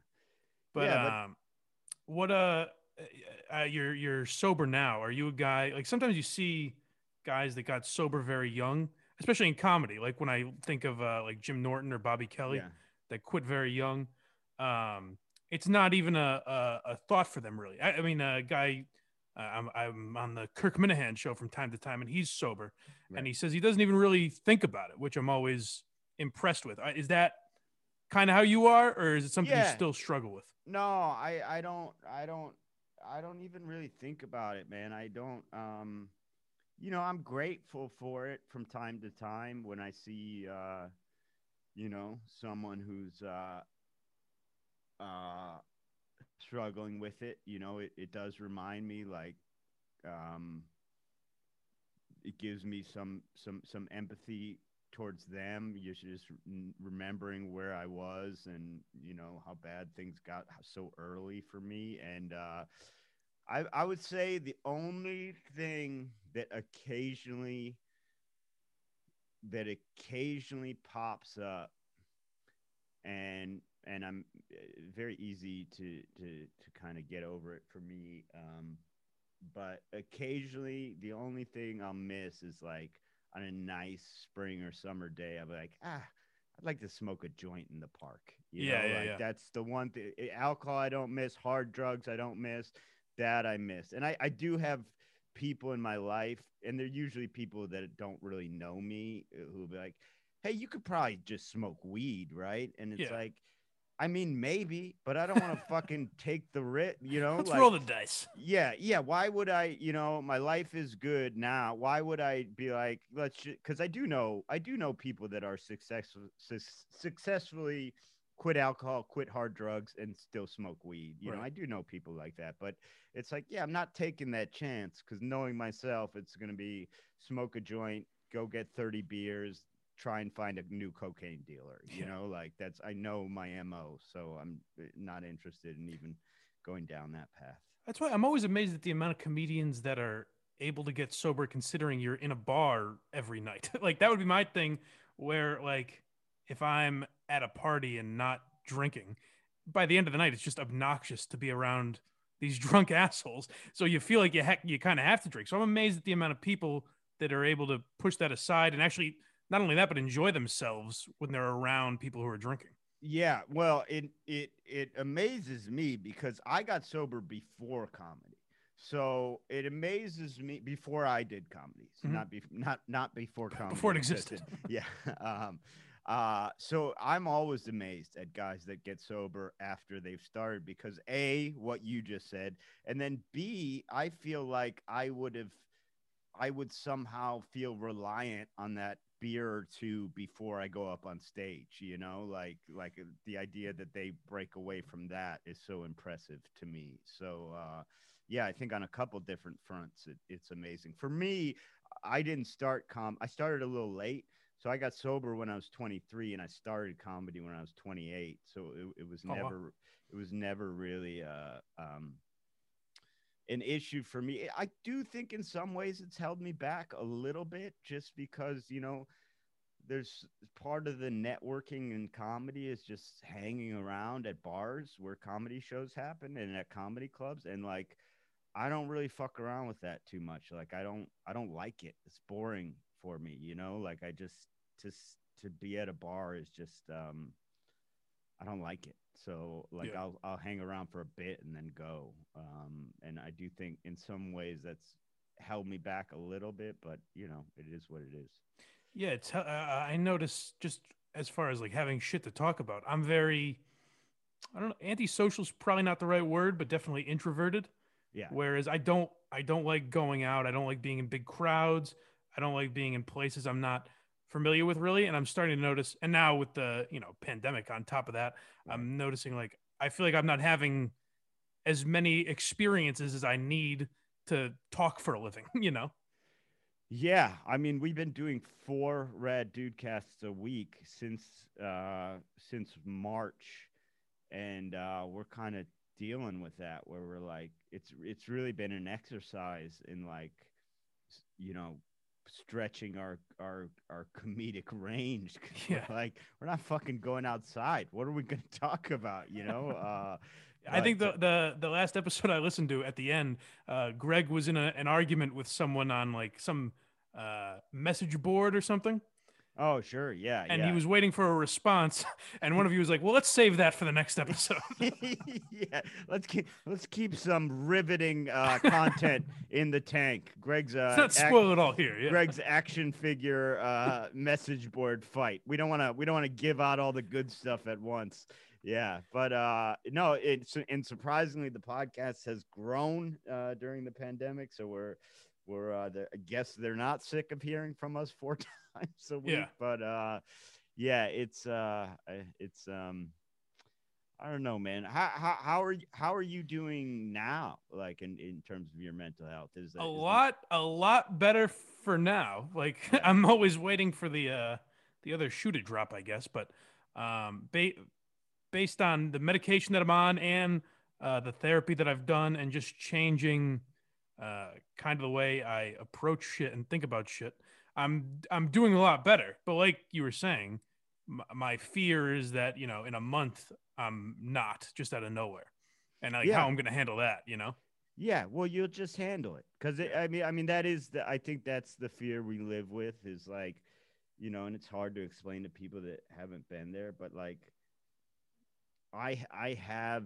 But Yeah, but- um what uh, uh you're you're sober now. Are you a guy like sometimes you see guys that got sober very young, especially in comedy. Like when I think of uh, like Jim Norton or Bobby Kelly Yeah. that quit very young. Um, it's not even a, a, a thought for them really. I, I mean, a guy, uh, I'm, I'm on the Kirk Minihane show from time to time, and he's sober, Right. and he says he doesn't even really think about it, which I'm always impressed with. Is that kind of how you are, or is it something Yeah. you still struggle with? No, I I don't I don't I don't even really think about it, man. I don't um you know, I'm grateful for it from time to time when I see uh you know, someone who's uh uh struggling with it, you know, it, it does remind me like um it gives me some some some empathy towards them You're just remembering where i was and you know how bad things got so early for me. And uh i i would say the only thing that occasionally that occasionally pops up and and i'm uh, very easy to to to kind of get over it for me um but occasionally the only thing i'll miss is like on a nice spring or summer day, I'll be like, ah, I'd like to smoke a joint in the park. You Yeah, know, yeah, like yeah. that's the one thing. Alcohol I don't miss, hard drugs I don't miss, that I miss. And I, I do have people in my life, and they're usually people that don't really know me uh, who'll be like, hey, you could probably just smoke weed, right? And it's Yeah. like, I mean, maybe, but I don't want to (laughs) fucking take the writ, you know? Let's like, roll the dice. yeah, yeah. Why would I, you know, my life is good now. Why would I be like, let's just, because I do know, I do know people that are successful, su- successfully quit alcohol, quit hard drugs, and still smoke weed. You know, I do know people like that, but it's like, yeah, I'm not taking that chance because knowing myself, it's going to be smoke a joint, go get 30 beers, try and find a new cocaine dealer. (laughs) You know, like that's, I know my MO. So I'm uh, not interested in even going down that path. That's why I'm always amazed at the amount of comedians that are able to get sober considering you're in a bar every night. (laughs) like that would be my thing where like if I'm at a party and not drinking, by the end of the night it's just obnoxious to be around these (laughs) drunk assholes. So you feel like you ha- you kind of have to drink. So I'm amazed at the amount of people that are able to push that aside and actually not only that but enjoy themselves when they're around people who are drinking. Yeah, well, it it it amazes me because I got sober before comedy. So it amazes me before I did comedy, so Mhm. not be, not not before comedy Before it existed. (laughs) yeah. Um, uh, so I'm always amazed at guys that get sober after they've started because a what you just said, and then b I feel like I would have, I would somehow feel reliant on that beer or two before I go up on stage. You know, like like uh, the idea that they break away from that is so impressive to me. So. uh yeah, I think on a couple different fronts, it, it's amazing. For me, I didn't start com. I started a little late, so I got sober when I was 23, and I started comedy when I was 28. So it, it was Oh, wow. never, it was never really uh, um, an issue for me. I do think in some ways it's held me back a little bit, just because you know there's part of the networking in comedy is just hanging around at bars where comedy shows happen and at comedy clubs and like I don't really fuck around with that too much. Like I don't I don't like it. It's boring for me, you know? Like I just to to be at a bar is just um I don't like it. So like Yeah. I'll I'll hang around for a bit and then go. Um and I do think in some ways that's held me back a little bit, but you know, it is what it is. Yeah, it's. Uh, I notice just as far as like having shit to talk about. I'm very. I don't know. Antisocial is probably not the right word, but definitely introverted. Yeah. Whereas I don't. I don't like going out. I don't like being in big crowds. I don't like being in places I'm not familiar with really. And I'm starting to notice. And now with the you know pandemic on top of that, I'm noticing like I feel like I'm not having as many experiences as I need to talk for a living. (laughs) You know. Yeah, I mean, we've been doing four Rad Dudecasts a week since uh since March, and uh we're kind of dealing with that where we're like, it's it's really been an exercise in like, you know, stretching our our our comedic range. (laughs) 'cause we're like we're not fucking going outside. What are we gonna (laughs) talk about? You know, (laughs) uh, I think the, the the last episode I listened to at the end, uh, Greg was in a, an argument with someone on like some uh, message board or something. Oh, sure. Yeah. And yeah. he was waiting for a response. (laughs) And one of you was like, well, let's save that for the next episode. (laughs) yeah. Let's keep let's keep some riveting uh, content (laughs) in the tank. Greg's uh, let's not spoil it all here. Yeah. Greg's action figure uh, message board fight. We don't want to we don't want to give out all the good stuff at once. Yeah, but uh, no, it's and surprisingly, the podcast has grown uh, during the pandemic. So we're we're uh, I guess they're not sick of hearing from us four (laughs) times a week. Yeah. But uh, yeah, it's uh, it's um, I don't know, man. How, how how are you how are you doing now? Like in in terms of your mental health, is that a is lot a lot better for now. Like (laughs) I'm always waiting for the uh the other shoe to drop, I guess. But um, ba- based on the medication that I'm on and uh, the therapy that I've done, and just changing uh, kind of the way I approach shit and think about shit, I'm I'm doing a lot better. But like you were saying, m- my fear is that you know in a month I'm not just out of nowhere, and like Yeah. how I'm gonna handle that. You know. Yeah, well, you'll just handle it because I mean, I mean, that is the. I think that's the fear we live with is like, you know, and it's hard to explain to people that haven't been there, but like, I I have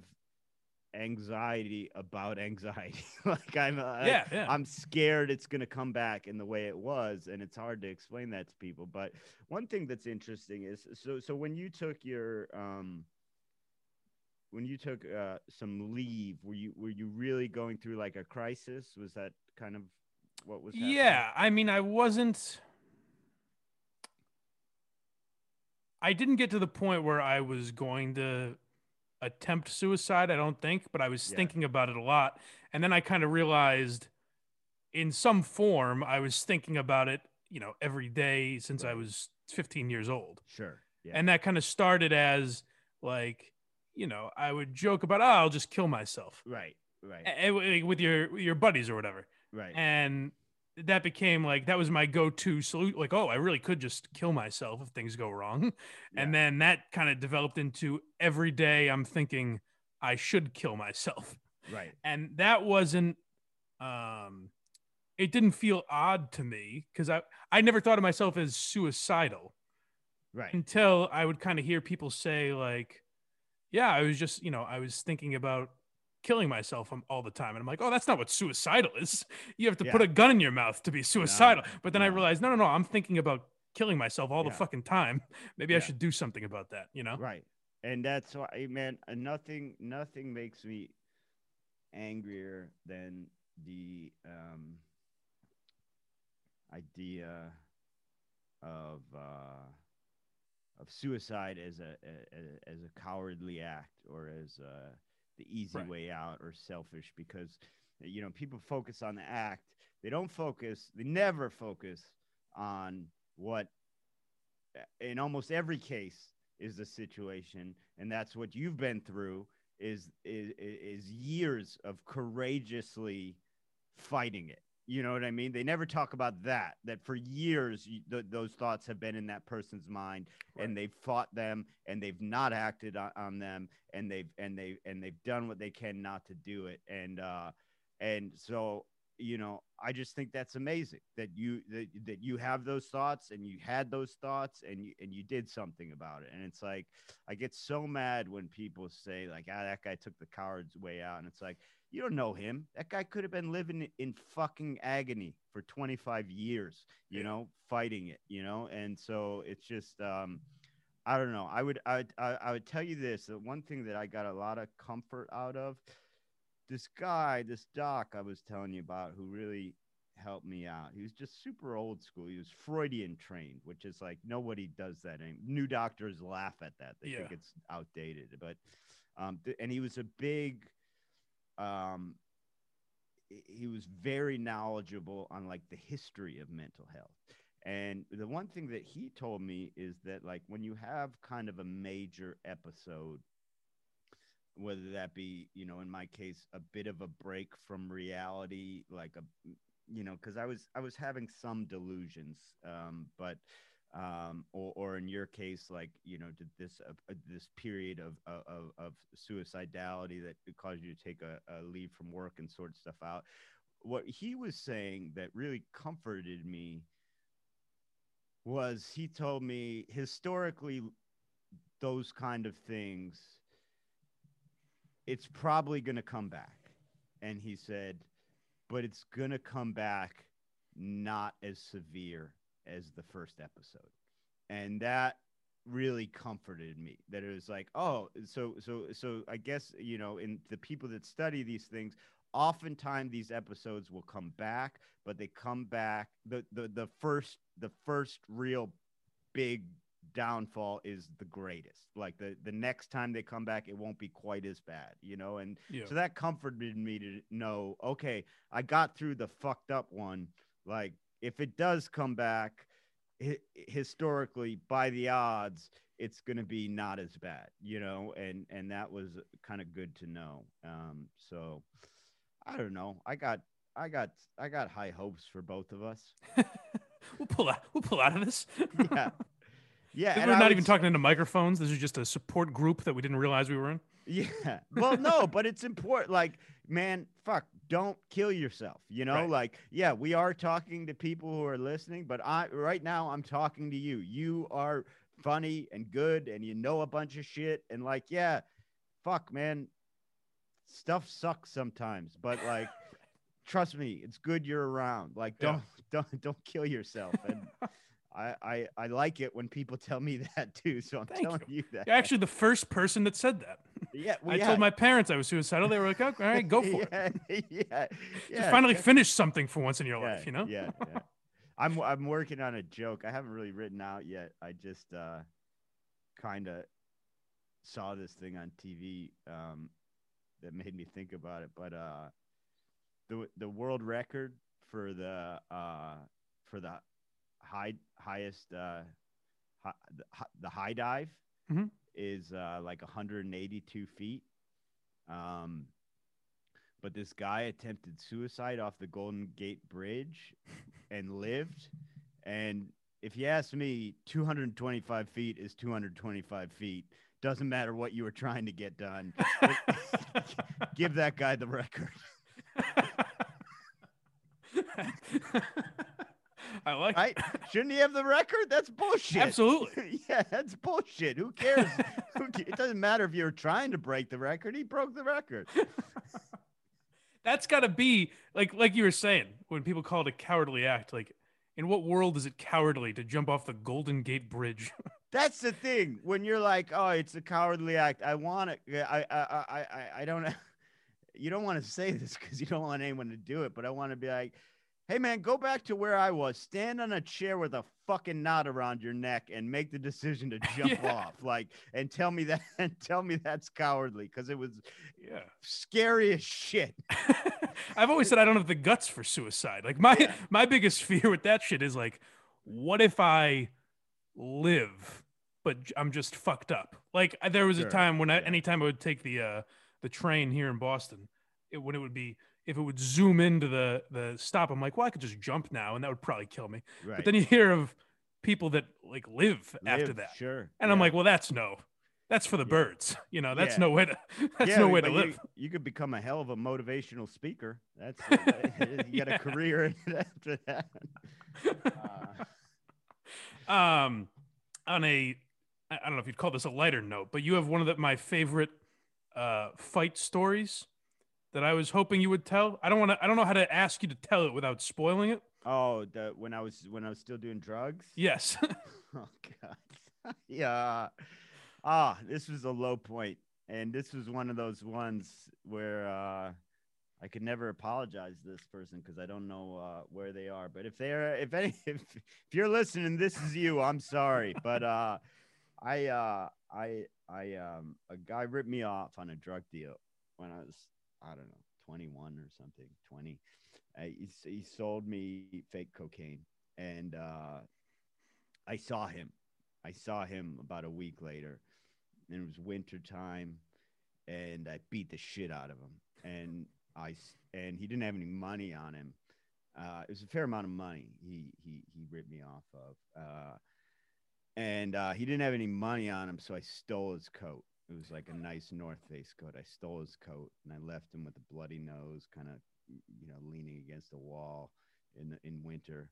anxiety about anxiety. (laughs) like I'm, uh, Yeah, yeah. I'm scared it's gonna come back in the way it was, and it's hard to explain that to people. But one thing that's interesting is so so when you took your um when you took uh, some leave, were you were you really going through like a crisis? Was that kind of what was? happening? Yeah, I mean, I wasn't. I didn't get to the point where I was going to attempt suicide. I don't think, but I was Yeah. thinking about it a lot, and then I kind of realized, in some form, I was thinking about it. You know, every day since I was 15 years old, Sure. Yeah. and that kind of started as like, you know, I would joke about, oh, I'll just kill myself right. Right. eh, with your with your buddies or whatever right. and that became like that was my go-to solution like oh i really could just kill myself if things go wrong (laughs) and then that kind of developed into every day i'm thinking i should kill myself right. and that wasn't um it didn't feel odd to me because i i never thought of myself as suicidal Right. until i would kind of hear people say like yeah i was just you know i was thinking about killing myself um, all the time. And i'm like oh that's not what suicidal is. (laughs) You have to put a gun in your mouth to be suicidal. But then i no. realized no no no i'm thinking about killing myself all Yeah. the fucking time. (laughs) Maybe i should do something about that you know? Right. And that's why, man, nothing, nothing makes me angrier than the um, idea of uh, of suicide as a, a a- as a cowardly act or as uh, the easy Right. way out or selfish because you know people focus on the act. They don't focus they never focus on what in almost every case is the situation. And that's what you've been through is is is years of courageously fighting it you know what i mean? They never talk about that that for years you, th- those thoughts have been in that person's mind and they've fought them and they've not acted on, on them and they've and they and they've done what they can not to do it. And uh and so you know i just think that's amazing that you that, that you have those thoughts and you had those thoughts and you and you did something about it. And it's like i get so mad when people say like ah that guy took the coward's way out. And it's like you don't know him that guy could have been living in fucking agony for 25 years you Yeah. know fighting it you know and so it's just um I don't know. I would I, would- I I would tell you this. The one thing that I got a lot of comfort out of this guy, this doc I was telling you about, who really helped me out. He was just super old school. He was Freudian trained, which is like nobody does that. Anymore. New doctors laugh at that. They think it's outdated. But um, th- and he was a big um he- was very knowledgeable on like the history of mental health. And the one thing that he told me is that like when you have kind of a major episode whether that be you know in my case a bit of a break from reality like a you know because i was i was having some delusions um but um or, or in your case like you know did this uh, uh, this period of, of of suicidality that caused you to take a, a leave from work and sort stuff out what he was saying that really comforted me was he told me historically those kind of things it's probably going to come back. And he said but it's going to come back not as severe as the first episode. And that really comforted me that it was like oh so so so i guess you know in the people that study these things oftentimes these episodes will come back but they come back the the, the first the first real big downfall is the greatest. Like the the next time they come back it won't be quite as bad you know? And Yeah. so that comforted me to know okay i got through the fucked up one like if it does come back hi- historically by the odds it's going to be not as bad you know and and that was kind of good to know um so i don't know i got i got i got high hopes for both of us (laughs) we'll pull out. We'll pull out of this. (laughs) yeah yeah We're not even talking into microphones. This is just a support group that we didn't realize we were in. Yeah. Well, no, but it's important. Like, man, fuck, don't kill yourself. You know, Right. like, yeah, we are talking to people who are listening, but I right now I'm talking to you. You are funny and good and you know a bunch of shit. And like, yeah, fuck, man. Stuff sucks sometimes, but like (laughs) trust me, it's good you're around. Like, don't (laughs) don't don't kill yourself. And (laughs) I, I I like it when people (laughs) tell me that too. So I'm Thank telling you, that. You're actually the first person that said that. (laughs) yeah, (laughs) I told my parents I was suicidal. They were like, "Oh, "All right, go for it. yeah, Yeah, yeah. Just finally yeah, finish something for once in your yeah, life." You know? Yeah, yeah. I'm I'm working on a joke. I haven't really written out yet. I just uh, kind of saw this thing on TV um, that made me think about it. But uh, the the world record for the uh, for the high highest uh, the, the high dive Mhm. is uh, like 182 feet. Um, but this guy attempted suicide off the Golden Gate Bridge and lived. And if you ask me, 225 feet is 225 feet. Doesn't matter what you were trying to get done. (laughs) Give that guy the record. (laughs) (laughs) I like Right? (laughs) Shouldn't he have the record? That's bullshit. Absolutely. (laughs) yeah, that's bullshit. Who cares? It doesn't matter if you're trying to break the record. He broke the record. (laughs) That's got to be like like you were saying when people call it a cowardly act. Like, in what world is it cowardly to jump off the Golden Gate Bridge? That's the thing. When you're like, oh, it's a cowardly act. I want it. I, I, I, I, I don't. You don't want to say this because you don't want anyone to do it. But I want to be like, hey man, go back to where I was. Stand on a chair with a fucking knot around your neck and make the decision to (laughs) jump Yeah. off. Like, and tell me that. (laughs) And tell me that's cowardly because it was yeah. scary as shit. (laughs) I've always said I don't have the guts for suicide. Like my Yeah. my biggest fear with that shit is like, what if I live, but I'm just fucked up? Like there was Sure, a time when I, yeah. anytime I would take the uh the train here in Boston, it when it would be if it would zoom into the the stop, I'm like, well, I could just jump now, and that would probably kill me. Right. But then you hear of people that like live, after that, Sure. and I'm like, well, that's no, that's for the Yeah. birds. (laughs) You know, that's Yeah. no way to (laughs) that's Yeah, no way to but you- live. You, could become a hell of a motivational speaker. That's (laughs) you got Yeah. a career in it after that. Uh, um on a I don't know if you'd call this a lighter note but you have one of the, my favorite uh fight stories that i was hoping you would tell i don't want to i don't know how to ask you to tell it without spoiling it oh, the when I was when I was still doing drugs. yes (laughs) (laughs) Oh God. (laughs) yeah. Ah, this was a low point, and this was one of those ones where uh, I could never apologize to this person because I don't know uh, where they are. But if they're if any if, if you're listening, this is you. I'm sorry, but uh, I uh, I I um a guy ripped me off on a drug deal when I was I don't know 21 or something 20. Uh, he, he sold me fake cocaine and uh, I saw him. I saw him about a week later, and it was winter time, and I beat the shit out of him. And I and he didn't have any money on him. Uh, it was a fair amount of money he he he ripped me off of. Uh, and uh, he didn't have any money on him, so I stole his coat. It was like a nice North Face coat. I stole his coat and I left him with a bloody nose, kind of, you know, leaning against the wall in in winter.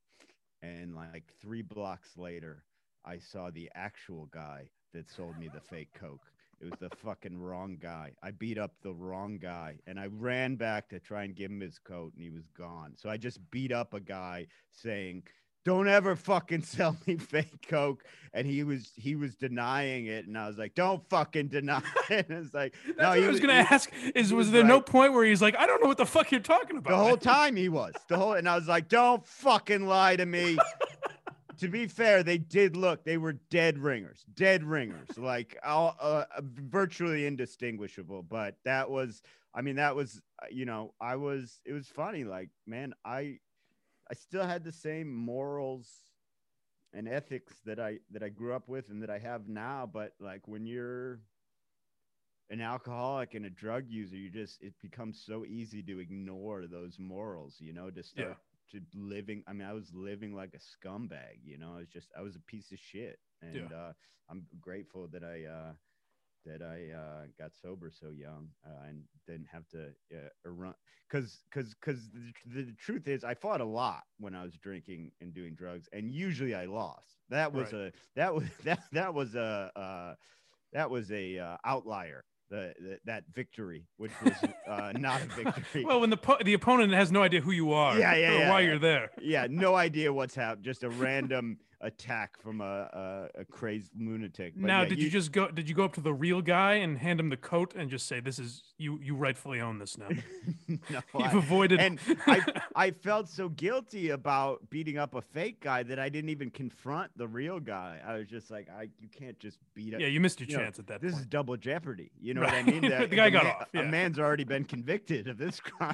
and like three blocks later, I saw the actual guy that sold me the fake coke. It was the fucking wrong guy. I beat up the wrong guy and I ran back to try and give him his coat and he was gone. So I just beat up a guy saying, don't ever fucking (laughs) sell me fake coke and he was he was denying it and i was like don't fucking deny (laughs) it and it's like That's no, what I was gonna he, ask is was, was there no point where he's like I don't know what the fuck you're talking about the whole (laughs) time he was the whole and I was like don't fucking lie to me to be fair, they did look. They were dead ringers, dead ringers, like uh, uh, virtually indistinguishable. But that was, I mean, that was, uh, you know, I was. It was funny. Like, man, I, I still had the same morals and ethics that I that I grew up with and that I have now. But like when you're an alcoholic and a drug user, you just it becomes so easy to ignore those morals. You know, to start. Yeah to living. I mean, I was living like a scumbag. You know, I was just I was a piece of shit, and yeah. uh, I'm grateful that I uh, that I uh, got sober so young uh, and didn't have to uh, run. Because because because the, the, truth is, I fought a lot when I was drinking and doing drugs, and usually I lost. That was right. a that was (laughs) that that was a uh, that was a uh, outlier the, the, that victory, which was uh, not a (laughs) victory. well, when the po- the opponent has no idea who you are, yeah, yeah, yeah why yeah. you're there, yeah, no idea what's happened, just a random attack from a, a, a crazy lunatic. But now, yeah, did you, you, just go? Did you go up to the real guy and hand him the coat and just say, "This is you. You rightfully own this now." (laughs) (laughs) no, You've I, avoided. And I, (laughs) I felt so guilty about beating up a fake guy that I didn't even confront the real guy. I was just like, I, you can't just beat up. Yeah, you missed your you chance know, at that. This point. is double jeopardy. You know right. what I mean? The, the guy got man, off. Yeah. A man's already been convicted of this crime.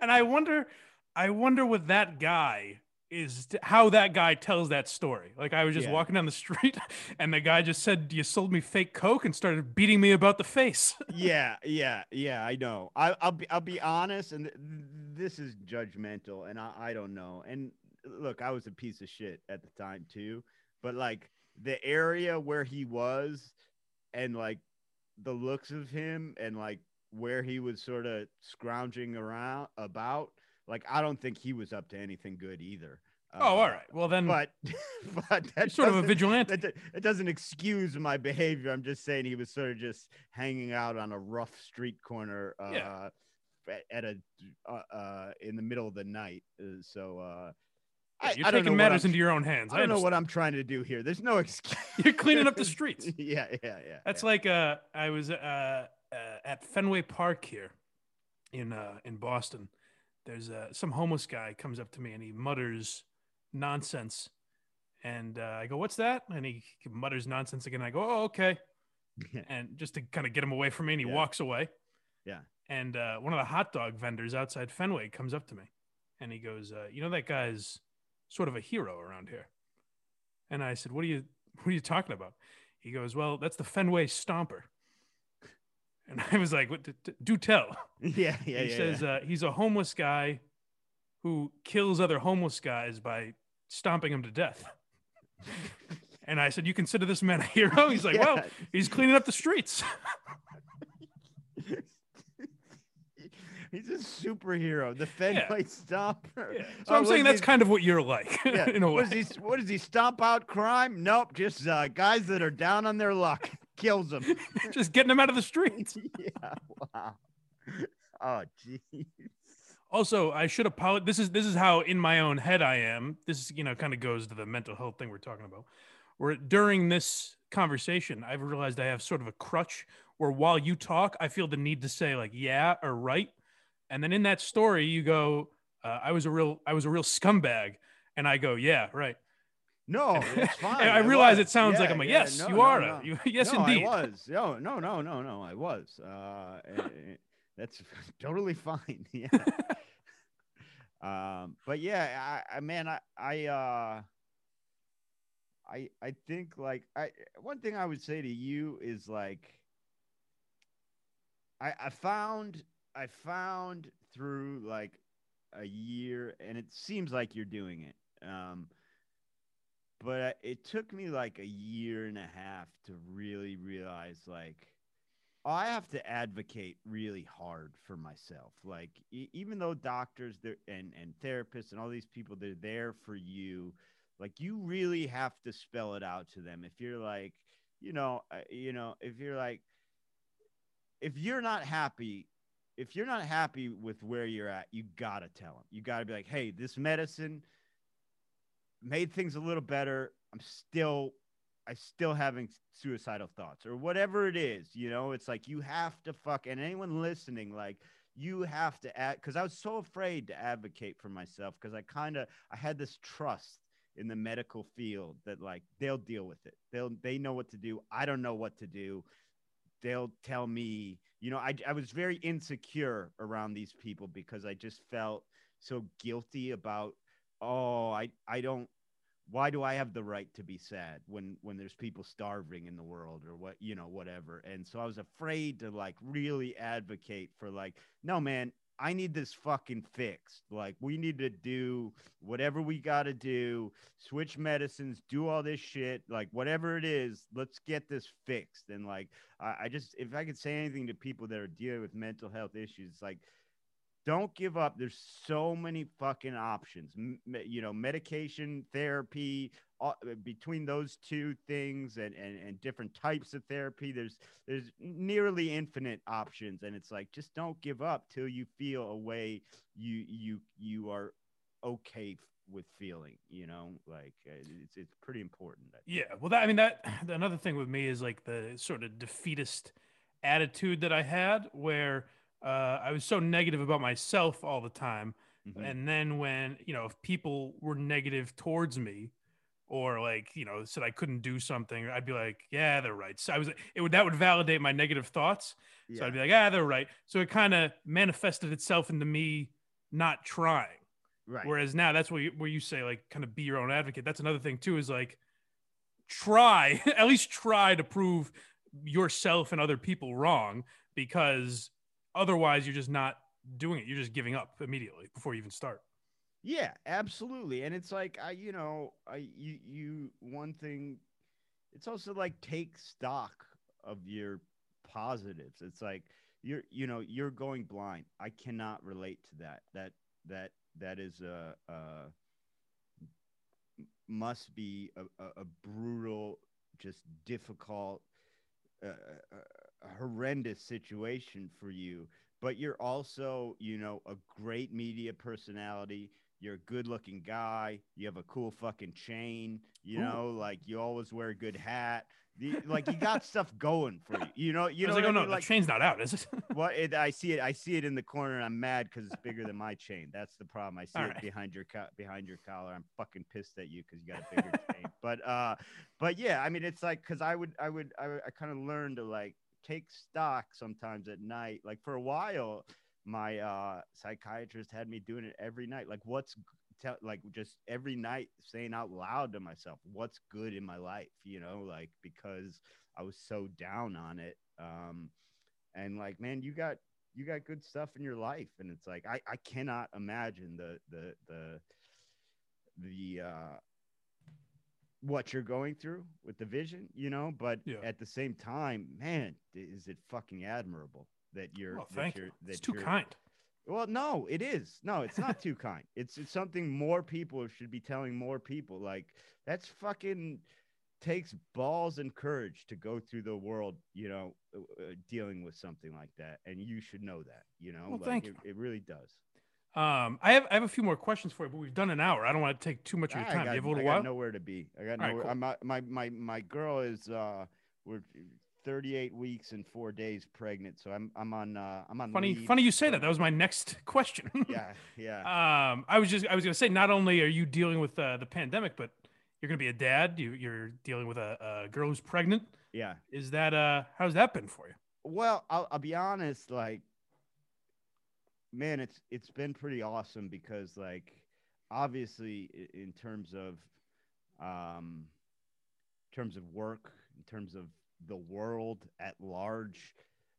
and I wonder, I wonder with that guy is how that guy tells that story. Like I was just yeah. walking down the street (laughs) and the guy just said, "You sold me fake coke," and started beating me about the face. (laughs) yeah, yeah, yeah. I know. I, will be I'll be honest, and th- this is judgmental, and I, I don't know. And look, I was a piece of shit at the time too, but like the area where he was, and like the looks of him, and like where he was sort of scrounging around about like I don't think he was up to anything good either. Oh, uh, all right. Well then, but (laughs) but that's sort of a vigilante. That, it doesn't excuse my behavior. I'm just saying he was sort of just hanging out on a rough street corner. Uh, yeah. At a uh, uh, in the middle of the night, uh, so uh, yeah, you're I, taking matters into your own hands. I don't know what I'm trying to do here. There's no excuse. you're cleaning up the (laughs) streets. yeah, yeah, yeah. That's yeah. like uh, I was uh, uh, at Fenway Park here in uh, in Boston, there's uh, some homeless guy comes up to me and he mutters nonsense. And uh, I go, what's that? And he mutters nonsense again. I go, oh, okay. (laughs) and just to kind of get him away from me, and he yeah. walks away. Yeah. And uh, one of the hot dog vendors outside Fenway comes up to me and he goes, uh, you know, that guy's sort of a hero around here. And I said, what are you, what are you talking about? He goes, well, that's the Fenway Stomper. And (laughs) I was like, what, do tell. (laughs) Yeah, (laughs) yeah, He yeah, says yeah. Uh, he's a homeless guy who kills other homeless guys by stomping them to death. and I said, you consider this man a hero? He's like, yeah. well, he's cleaning up the streets. He's a superhero, the Fenway yeah. Stomper. Yeah. So oh, I'm saying that's he, kind of what you're like. Yeah. in a way. What does, he, what he stomp out crime? Nope, just uh, guys that are down on their luck kills them. (laughs) Just getting them out of the streets. (laughs) yeah. Wow. Oh, jeez. Also, I should apologize. This is this is how in my own head I am. This is, you know kind of goes to the mental health thing we're talking about. Where during this conversation, I've realized I have sort of a crutch where while you talk, I feel the need to say like yeah or right, and then in that story you go, uh, I was a real I was a real scumbag, and I go yeah right. No, it's (laughs) fine. I, I realize it sounds yeah, like I'm like, yeah, yes, no, you no, are. No. You, (laughs) yes, indeed. No, I was. No, no, no, no, no. I was. Uh, eh, that's (laughs) totally fine. Yeah. um, but yeah, I, I man, I, I, uh, I, I think like I one thing I would say to you is like I, I found I found through like a year, and it seems like you're doing it. Um, but it took me like a year and a half to really realize like I have to advocate really hard for myself. Like e- even though doctors and and therapists and all these people they're there for you, like you really have to spell it out to them. If you're like, you know, uh, you know, if you're like if you're not happy, if you're not happy with where you're at, you got to tell them. You got to be like, "Hey, this medicine made things a little better. I'm still I still having suicidal thoughts or whatever it is, you know, it's like you have to fuck and anyone listening, like you have to add because I was so afraid to advocate for myself because I kind of I had this trust in the medical field that like they'll deal with it. They'll they know what to do. I don't know what to do. They'll tell me, you know, I I was very insecure around these people because I just felt so guilty about oh, I I don't why do I have the right to be sad when when there's people starving in the world or what you know whatever. And so I was afraid to like really advocate for like no man I need this fucking fixed. Like we need to do whatever we got to do switch medicines do all this shit like whatever it is let's get this fixed. And like I, I just if I could say anything to people that are dealing with mental health issues like don't give up. There's so many fucking options. M- you know, medication, therapy, uh, between those two things and, and, and different types of therapy, there's there's nearly infinite options. And it's like just don't give up till you feel a way you you you are okay with feeling you know like uh, it's it's pretty important yeah well that i mean that another thing with me is like the sort of defeatist attitude that i had where uh, I was so negative about myself all the time. Mm-hmm. And then when, you know, if people were negative towards me or like, you know, said I couldn't do something, I'd be like, yeah, they're right. So I was, it would, that would validate my negative thoughts. Yeah. So I'd be like, ah, they're right. So it kind of manifested itself into me not trying. Right. Whereas now that's where you, where you say like kind of be your own advocate. That's another thing too, is like try, (laughs) at least try to prove yourself and other people wrong because Otherwise, you're just not doing it. You're just giving up immediately before you even start. Yeah, absolutely. And it's like I, you know, I you you one thing. It's also like take stock of your positives. It's like you're you know you're going blind. I cannot relate to that. That that that is a, a must be a, a, brutal, just difficult. Uh, uh horrendous situation for you, but you're also, you know, a great media personality. You're a good looking guy. You have a cool fucking chain, you Ooh. know, like you always wear a good hat. The, like you got stuff going for you. You know, you know. Like, oh no, like, the chain's not out, is it? (laughs) well, it, I see it. I see it in the corner, and I'm mad because it's bigger than my chain. That's the problem. I see All it right. behind your co- behind your collar. I'm fucking pissed at you because you got a bigger chain. But uh, but yeah, I mean, it's like because I would I would I, I kind of learned to like take stock sometimes at night. Like for a while, my uh, psychiatrist had me doing it every night. Like what's like just every night saying out loud to myself what's good in my life you know like because i was so down on it um and like man you got you got good stuff in your life and it's like i i cannot imagine the the the the uh what you're going through with the vision, you know, but yeah. at the same time, man, is it fucking admirable that you're, well, thank that you're, you. That it's too kind. Well, no, it is. No, it's not too kind. (laughs) It's it's something more people should be telling more people. Like that's fucking takes balls and courage to go through the world, you know, uh, uh dealing with something like that, and you should know that. You know, well, like, thank it, you. It really does. Um, I have I have a few more questions for you, but we've done an hour. I don't want to take too much of your time. Got, you have a little I while. got nowhere to be. I got nowhere. Right, cool. my my my my girl is uh we're 38 weeks and four days pregnant, so I'm I'm on uh I'm on. Funny funny you say that. That was my next (laughs) question. (laughs) yeah yeah. Um, I was just I was gonna say not only are you dealing with uh, the pandemic, but you're gonna be a dad. You you're dealing with a, a girl who's pregnant. Yeah. Is that uh how's that been for you? Well, I'll, I'll be honest. Like man, it's it's been pretty awesome because like obviously in terms of um terms of work, in terms of the world at large,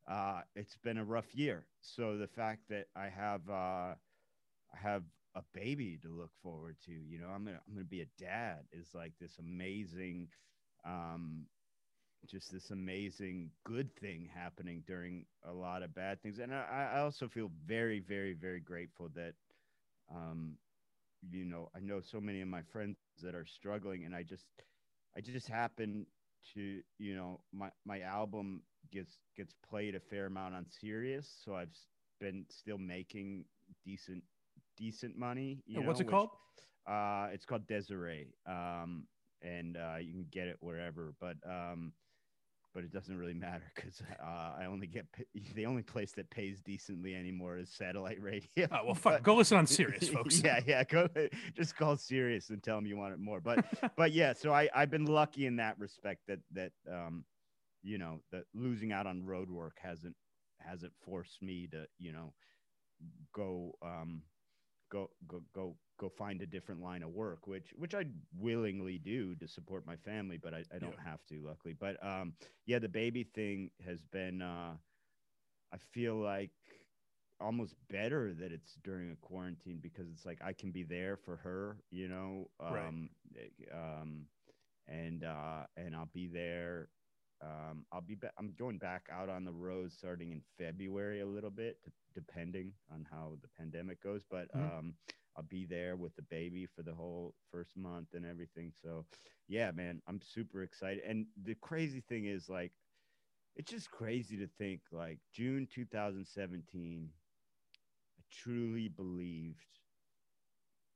uh, it's been a rough year. So the fact that I have uh, I have a baby to look forward to, you know, I'm gonna I'm gonna be a dad is like this amazing um, just this amazing good thing happening during a lot of bad things. And I, I also feel very, very, very grateful that, um, you know, I know so many of my friends that are struggling, and I just, I just happen to, you know, my my album gets gets played a fair amount on Sirius, so I've been still making decent decent money. You And know, what's it which- called? uh, it's called Desiree, um, and uh, you can get it wherever, but um, but it doesn't really matter because uh, I only get the only place that pays decently anymore is satellite radio. Oh well, (laughs) fuck. But- Go listen on Sirius, (laughs) folks. yeah, yeah. Go just call Sirius and tell them you want it more. But (laughs) but yeah, so I I've been lucky in that respect that that um, you know, that losing out on road work hasn't hasn't forced me to you know go um go go go go find a different line of work which which i'd willingly do to support my family but i, I don't have to luckily. But um yeah the baby thing has been uh i feel like almost better that it's during a quarantine because it's like i can be there for her you know um eh, um and uh and i'll be there um i'll be ba- i'm going back out on the road starting in february a little bit depending on how the pandemic goes but Mhm. um i'll be there with the baby for the whole first month and everything. So yeah man i'm super excited. And the crazy thing is like it's just crazy to think like june 2017 i truly believed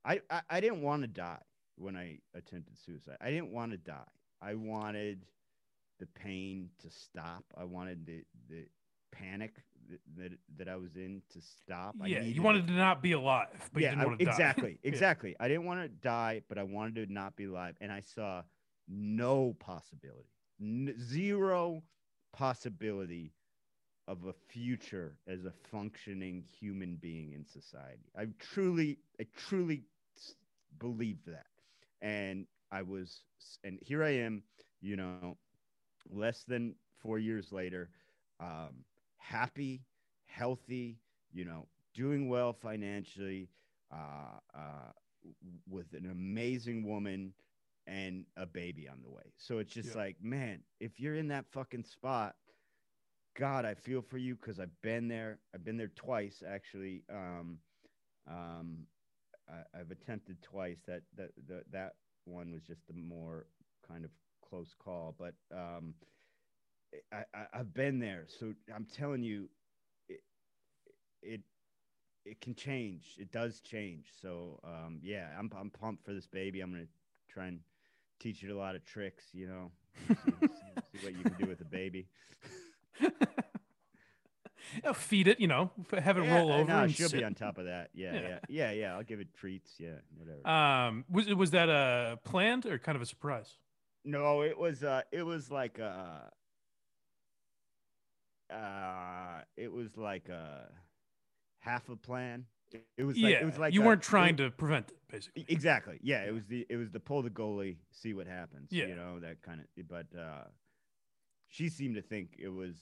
i i, I didn't want to die when i attempted suicide. I didn't want to die. I wanted the pain to stop i wanted the the panic that that, that i was in to stop yeah, needed you wanted to not be alive, but you didn't I- want to die. exactly, (laughs) Yeah. exactly. I didn't want to die, but I wanted to not be alive, and I saw no possibility, n- zero possibility of a future as a functioning human being in society. I truly, I truly believed that, and I was, and here I am, you know, less than four years later, um, happy, healthy, you know, doing well financially, uh, uh, with an amazing woman and a baby on the way. So it's just Yeah. like, man, if you're in that fucking spot, God, I feel for you because I've been there. I've been there twice actually. Um, um, I, I've attempted twice. That that that that one was just a more kind of close call, but um, I, I I've been there. So I'm telling you, it it it can change. It does change. So um, yeah, I'm I'm pumped for this baby. I'm gonna try and teach it a lot of tricks. You know, see, see- see what you can do with a baby. (laughs) Feed it, you know, have it Yeah, roll over. No, and she'll sit. be on top of that. Yeah, Yeah. yeah, yeah, yeah. I'll give it treats. Yeah, whatever. Um, was was that uh planned or kind of a surprise? No, it was. Uh, it was like uh, uh, it was like a half a plan. It, it was like yeah, it was like you a- weren't trying was- to prevent it, basically. Exactly. Yeah, it was the it was the pull the goalie, see what happens. Yeah. You know, that kind of but uh she seemed to think it was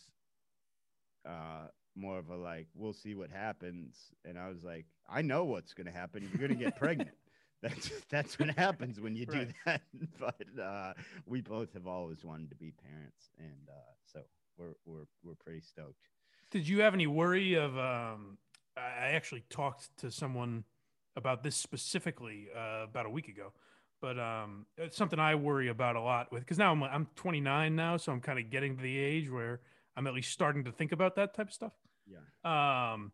uh more of a like, we'll see what happens. And I was like, I know what's gonna happen. You're gonna get (laughs) pregnant. That's that's what happens when you do Right. that. (laughs) But uh we both have always wanted to be parents and uh so we're we're we're pretty stoked. Did you have any worry of? Um, I I actually talked to someone about this specifically uh, about a week ago, but um, it's something I worry about a lot with because now I'm I'm 29 now, so I'm kind of getting to the age where I'm at least starting to think about that type of stuff. Yeah. Um,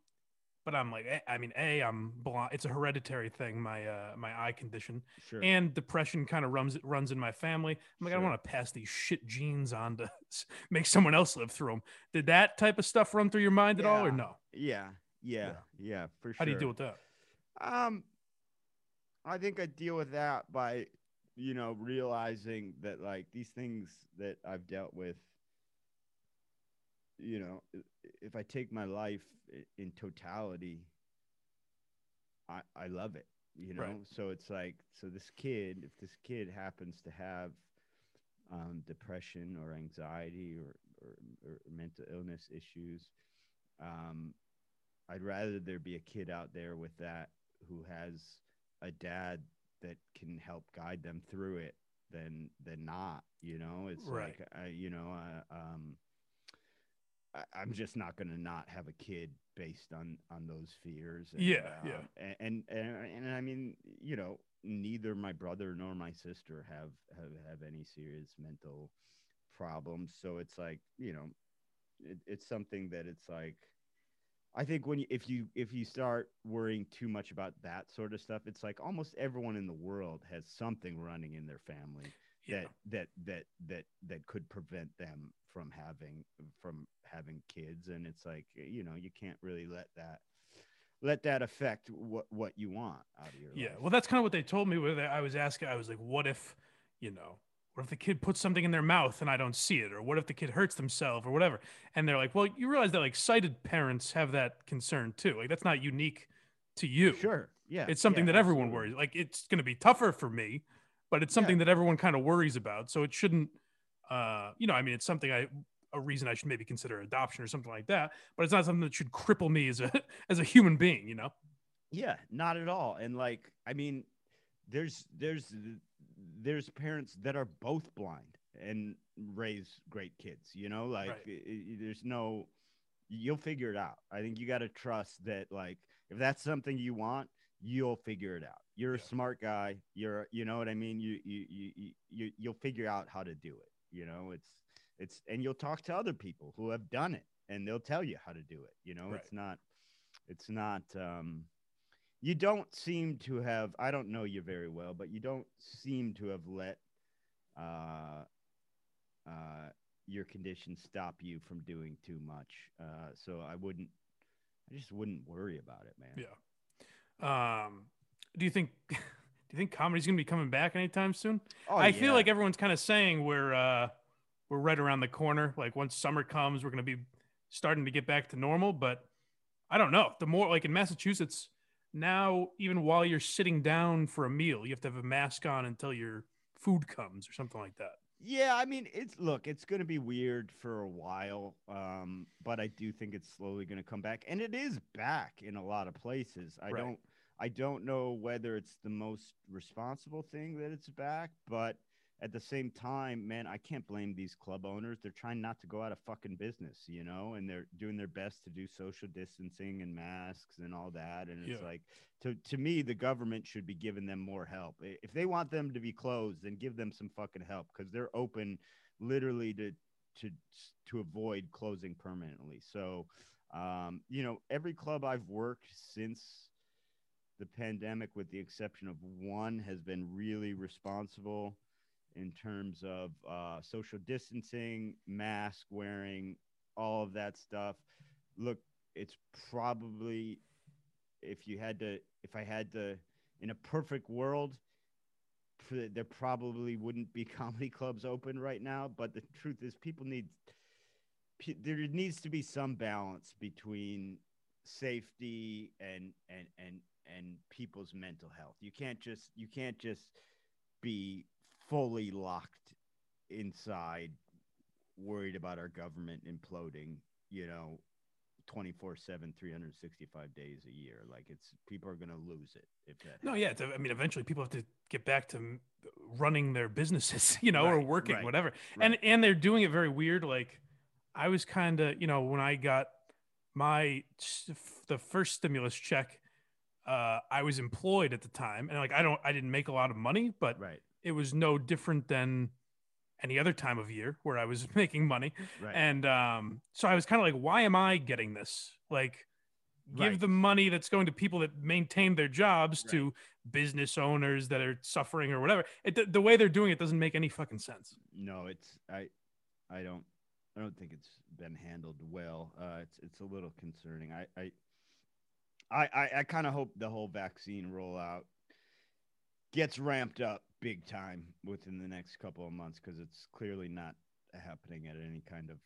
but I'm like, eh, I mean, a I'm blind. It's a hereditary thing, my uh, my eye condition, Sure. and depression kind of runs runs in my family. I'm like, I don't want to pass these shit genes on to (laughs) make someone else live through them. Did that type of stuff run through your mind at all, or Yeah. no? yeah, yeah, yeah, for sure. How do you deal with that? Um, I think I deal with that by, you know, realizing that like these things that I've dealt with, you know, if I take my life in totality, I I love it, you know. Right. So it's like, so this kid, if this kid happens to have um, depression or anxiety or, or, or mental illness issues, um, I'd rather there be a kid out there with that who has a dad that can help guide them through it than than not. You know, it's Right. like I, you know, uh, um, I, I'm just not going to not have a kid based on on those fears. And, Yeah, yeah. um, a- And, and and I mean, you know, neither my brother nor my sister have have have any serious mental problems. So it's like, you know, it, it's something that it's like. I think when you, if you if you start worrying too much about that sort of stuff, it's like almost everyone in the world has something running in their family Yeah. that that that that that could prevent them from having from having kids and it's like you know you can't really let that let that affect what what you want out of your life. Yeah. life. Well, that's kind of what they told me. Where I was asking, I was like, what if, you know, what if the kid puts something in their mouth and I don't see it, or what if the kid hurts themselves or whatever? And they're like, well, you realize that like sighted parents have that concern too. Like that's not unique to you. sure yeah It's something yeah, that everyone absolutely. worries. Like it's going to be tougher for me, but it's something that everyone kind of worries about. So it shouldn't, uh, you know, I mean, it's something I a reason I should maybe consider adoption or something like that. But it's not something that should cripple me as a (laughs) as a human being. You know? Yeah, not at all. And like, I mean, there's there's there's parents that are both blind and raise great kids. You know, like Right. i- i- there's no, you'll figure it out. I think you got to trust that. Like, if that's something you want, you'll figure it out. You're a smart guy. You're, you know what I mean. You you you you you'll figure out how to do it. You know, it's it's and you'll talk to other people who have done it, and they'll tell you how to do it. You know, Right. it's not it's not um you don't seem to have i don't know you very well but you don't seem to have let uh uh your condition stop you from doing too much uh so i wouldn't i just wouldn't worry about it man Yeah. Um, do you think (laughs) do you think comedy's gonna be coming back anytime soon? oh, I feel like everyone's kind of saying we're uh we're right around the corner. Like once summer comes, we're gonna be starting to get back to normal. But I don't know. The more like in Massachusetts now, even while you're sitting down for a meal, you have to have a mask on until your food comes or something like that. Yeah, I mean, it's look, it's going to be weird for a while, um, but I do think it's slowly going to come back, and it is back in a lot of places. I Right. don't, I don't know whether it's the most responsible thing that it's back, but at the same time, man, I can't blame these club owners. They're trying not to go out of fucking business, you know, and they're doing their best to do social distancing and masks and all that. And it's Yeah. like, to, to me, the government should be giving them more help. If they want them to be closed, then give them some fucking help because they're open literally to to to avoid closing permanently. So, um, you know, every club I've worked since the pandemic, with the exception of one, has been really responsible in terms of uh, social distancing, mask wearing, all of that stuff. Look, it's probably if you had to, if I had to, in a perfect world, there probably wouldn't be (laughs) comedy clubs open right now. But the truth is, people need, there needs to be some balance between safety and and and and people's mental health. You can't just you can't just be fully locked inside, worried about our government imploding. You know, 24 7 365 days a year like it's people are going to lose it if that No, yeah. It's, I mean, eventually people have to get back to running their businesses, (laughs) you know, or working, right, whatever. right. And and they're doing it very weird. Like, I was kind of, you know, when I got my the first stimulus check, uh, I was employed at the time, and like I don't, I didn't make a lot of money, but right it was no different than any other time of year where I was (laughs) making money. right And um, so I was kind of like, why am I getting this? Like, give Right. the money that's going to people that maintain their jobs to business owners that are suffering or whatever. It, the, the way they're doing it doesn't make any fucking sense. no it's i i don't i don't think it's been handled well uh it's it's a little concerning i i i i, I kind of hope the whole vaccine rollout gets ramped up big time within the next couple of months because it's clearly not happening at any kind of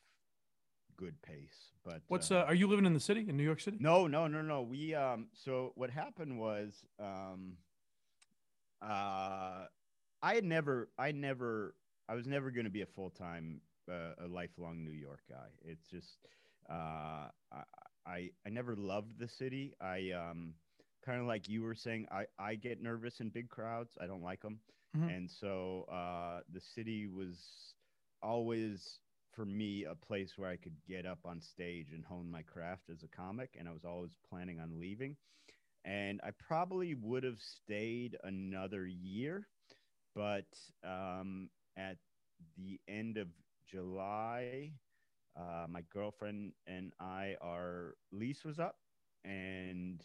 good pace but What's uh, are you living in the city in New York City? No, no, no, no. We um so what happened was um uh I had never I never I was never going to be a full-time uh, a lifelong New York guy. It's just uh I, I I never loved the city. I um kind of like you were saying, I I get nervous in big crowds. I don't like them, Mhm. and so uh, the city was always for me a place where I could get up on stage and hone my craft as a comic, and I was always planning on leaving. And I probably would have stayed another year, but um, at the end of July, uh, my girlfriend and I, our lease was up, and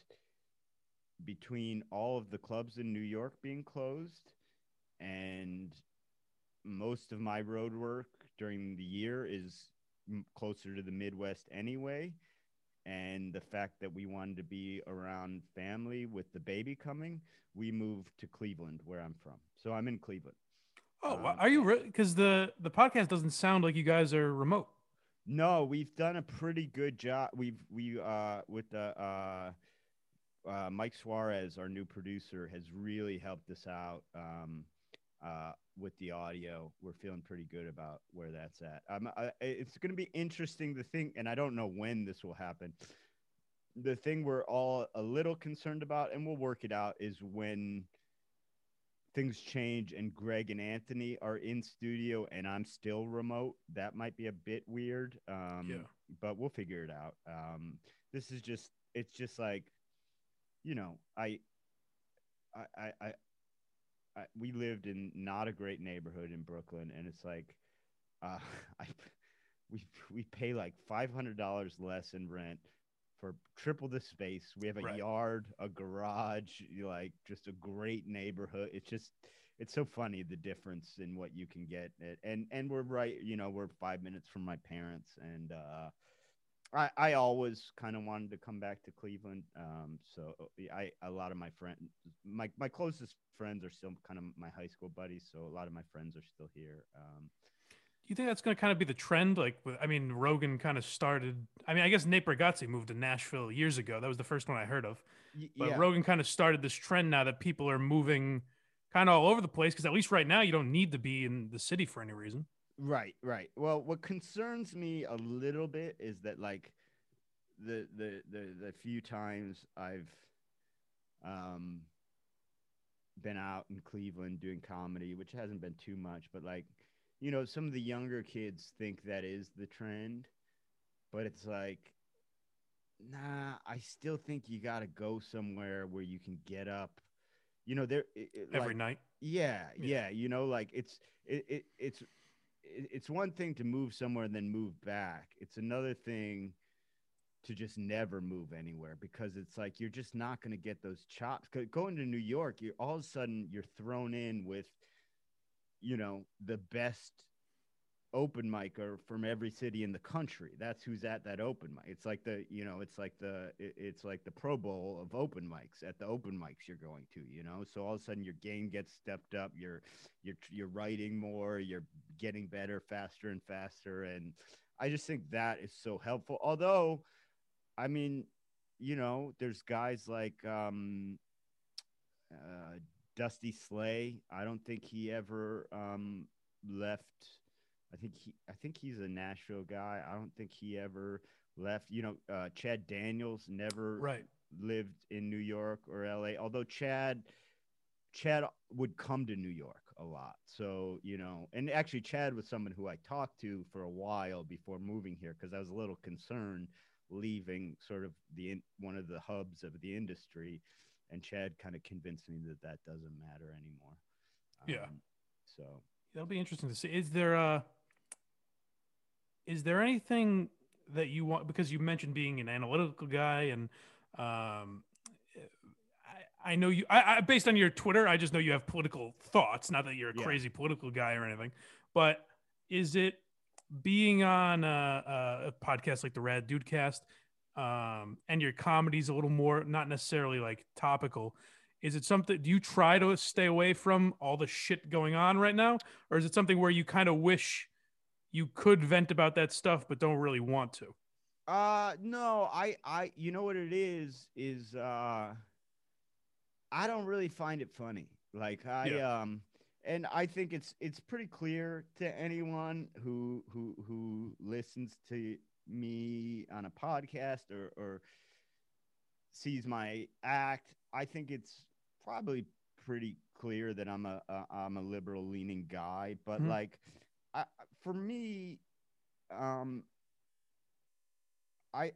between all of the clubs in New York being closed and most of my road work during the year is closer to the Midwest anyway. And the fact that we wanted to be around family with the baby coming, we moved to Cleveland, where I'm from. So I'm in Cleveland. Oh, Um, are you because the the podcast doesn't sound like you guys are remote. No, we've done a pretty good job. We've we uh with the uh, uh Mike Suarez, our new producer, has really helped us out um uh with the audio. We're feeling pretty good about where that's at. Um, I, it's going to be interesting to think, and I don't know when this will happen. The thing we're all a little concerned about, and we'll work it out, is when things change and Greg and Anthony are in studio and I'm still remote. That might be a bit weird. Um, Yeah. but we'll figure it out. Um, this is just, it's just like, you know, I, I, I, I, I we lived in not a great neighborhood in Brooklyn and it's like, uh, (laughs) I, we, we pay like $500 less in rent for triple the space. We have a Right. yard, a garage, like just a great neighborhood. It's just it's so funny the difference in what you can get. It- And and we're right, you know, we're 5 minutes from my parents and uh I, I always kind of wanted to come back to Cleveland. Um, so I a lot of my friends, my my closest friends are still kind of my high school buddies. So a lot of my friends are still here. Um, Do you think that's going to kind of be the trend? Like, I mean, Rogan kind of started. I mean, I guess Nate Bargatze moved to Nashville years ago. That was the first one I heard of. But yeah. Rogan kind of started this trend now that people are moving kind of all over the place because at least right now you don't need to be in the city for any reason. Right, right. Well, what concerns me a little bit is that like the the the, the few times I've um been out in Cleveland doing comedy, which hasn't been too much, but like you know, some of the younger kids think that is the trend, but it's like nah, I still think you got to go somewhere where you can get up. You know, there it- it, Every like, night. yeah, Yeah. yeah, you know, like it's it, it it's it's one thing to move somewhere and then move back. It's another thing to just never move anywhere because it's like you're just not going to get those chops. Going to New York, you're all of a sudden you're thrown in with you know the best open micer from every city in the country. That's who's at that open mic. It's like the you know it's like the it- it's like the Pro Bowl of open mics at the open mics you're going to. You know, so all of a sudden your game gets stepped up. You're you're you're writing more. You're getting better faster and faster. And I just think that is so helpful. Although, I mean, you know, there's guys like um, uh, Dusty Slay. I don't think he ever um, left. I think he. I think he's a Nashville guy. I don't think he ever left. You know, uh, Chad Daniels never Right. lived in New York or LA. Although Chad, Chad would come to New York a lot. So you know, and actually, Chad was someone who I talked to for a while before moving here because I was a little concerned leaving sort of the one of the hubs of the industry, and Chad kind of convinced me that that doesn't matter anymore. Yeah. Um, so That'll be interesting to see. Is there uh is there anything that you want because you mentioned being an analytical guy and um I, I know you I, I based on your Twitter, I just know you have political thoughts, not that you're a Yeah. crazy political guy or anything. But is it being on a, a podcast like the Rad Dudecast, um, and your comedy's a little more not necessarily like topical. Is it something? Do you try to stay away from all the shit going on right now, or is it something where you kind of wish you could vent about that stuff but don't really want to? Uh no, I I you know what it is is uh I don't really find it funny. Like I Yeah. um and I think it's it's pretty clear to anyone who who who listens to me on a podcast or or sees my act, I think it's probably pretty clear that I'm a, a I'm a liberal leaning guy. But Mhm. like, I, for me, um, I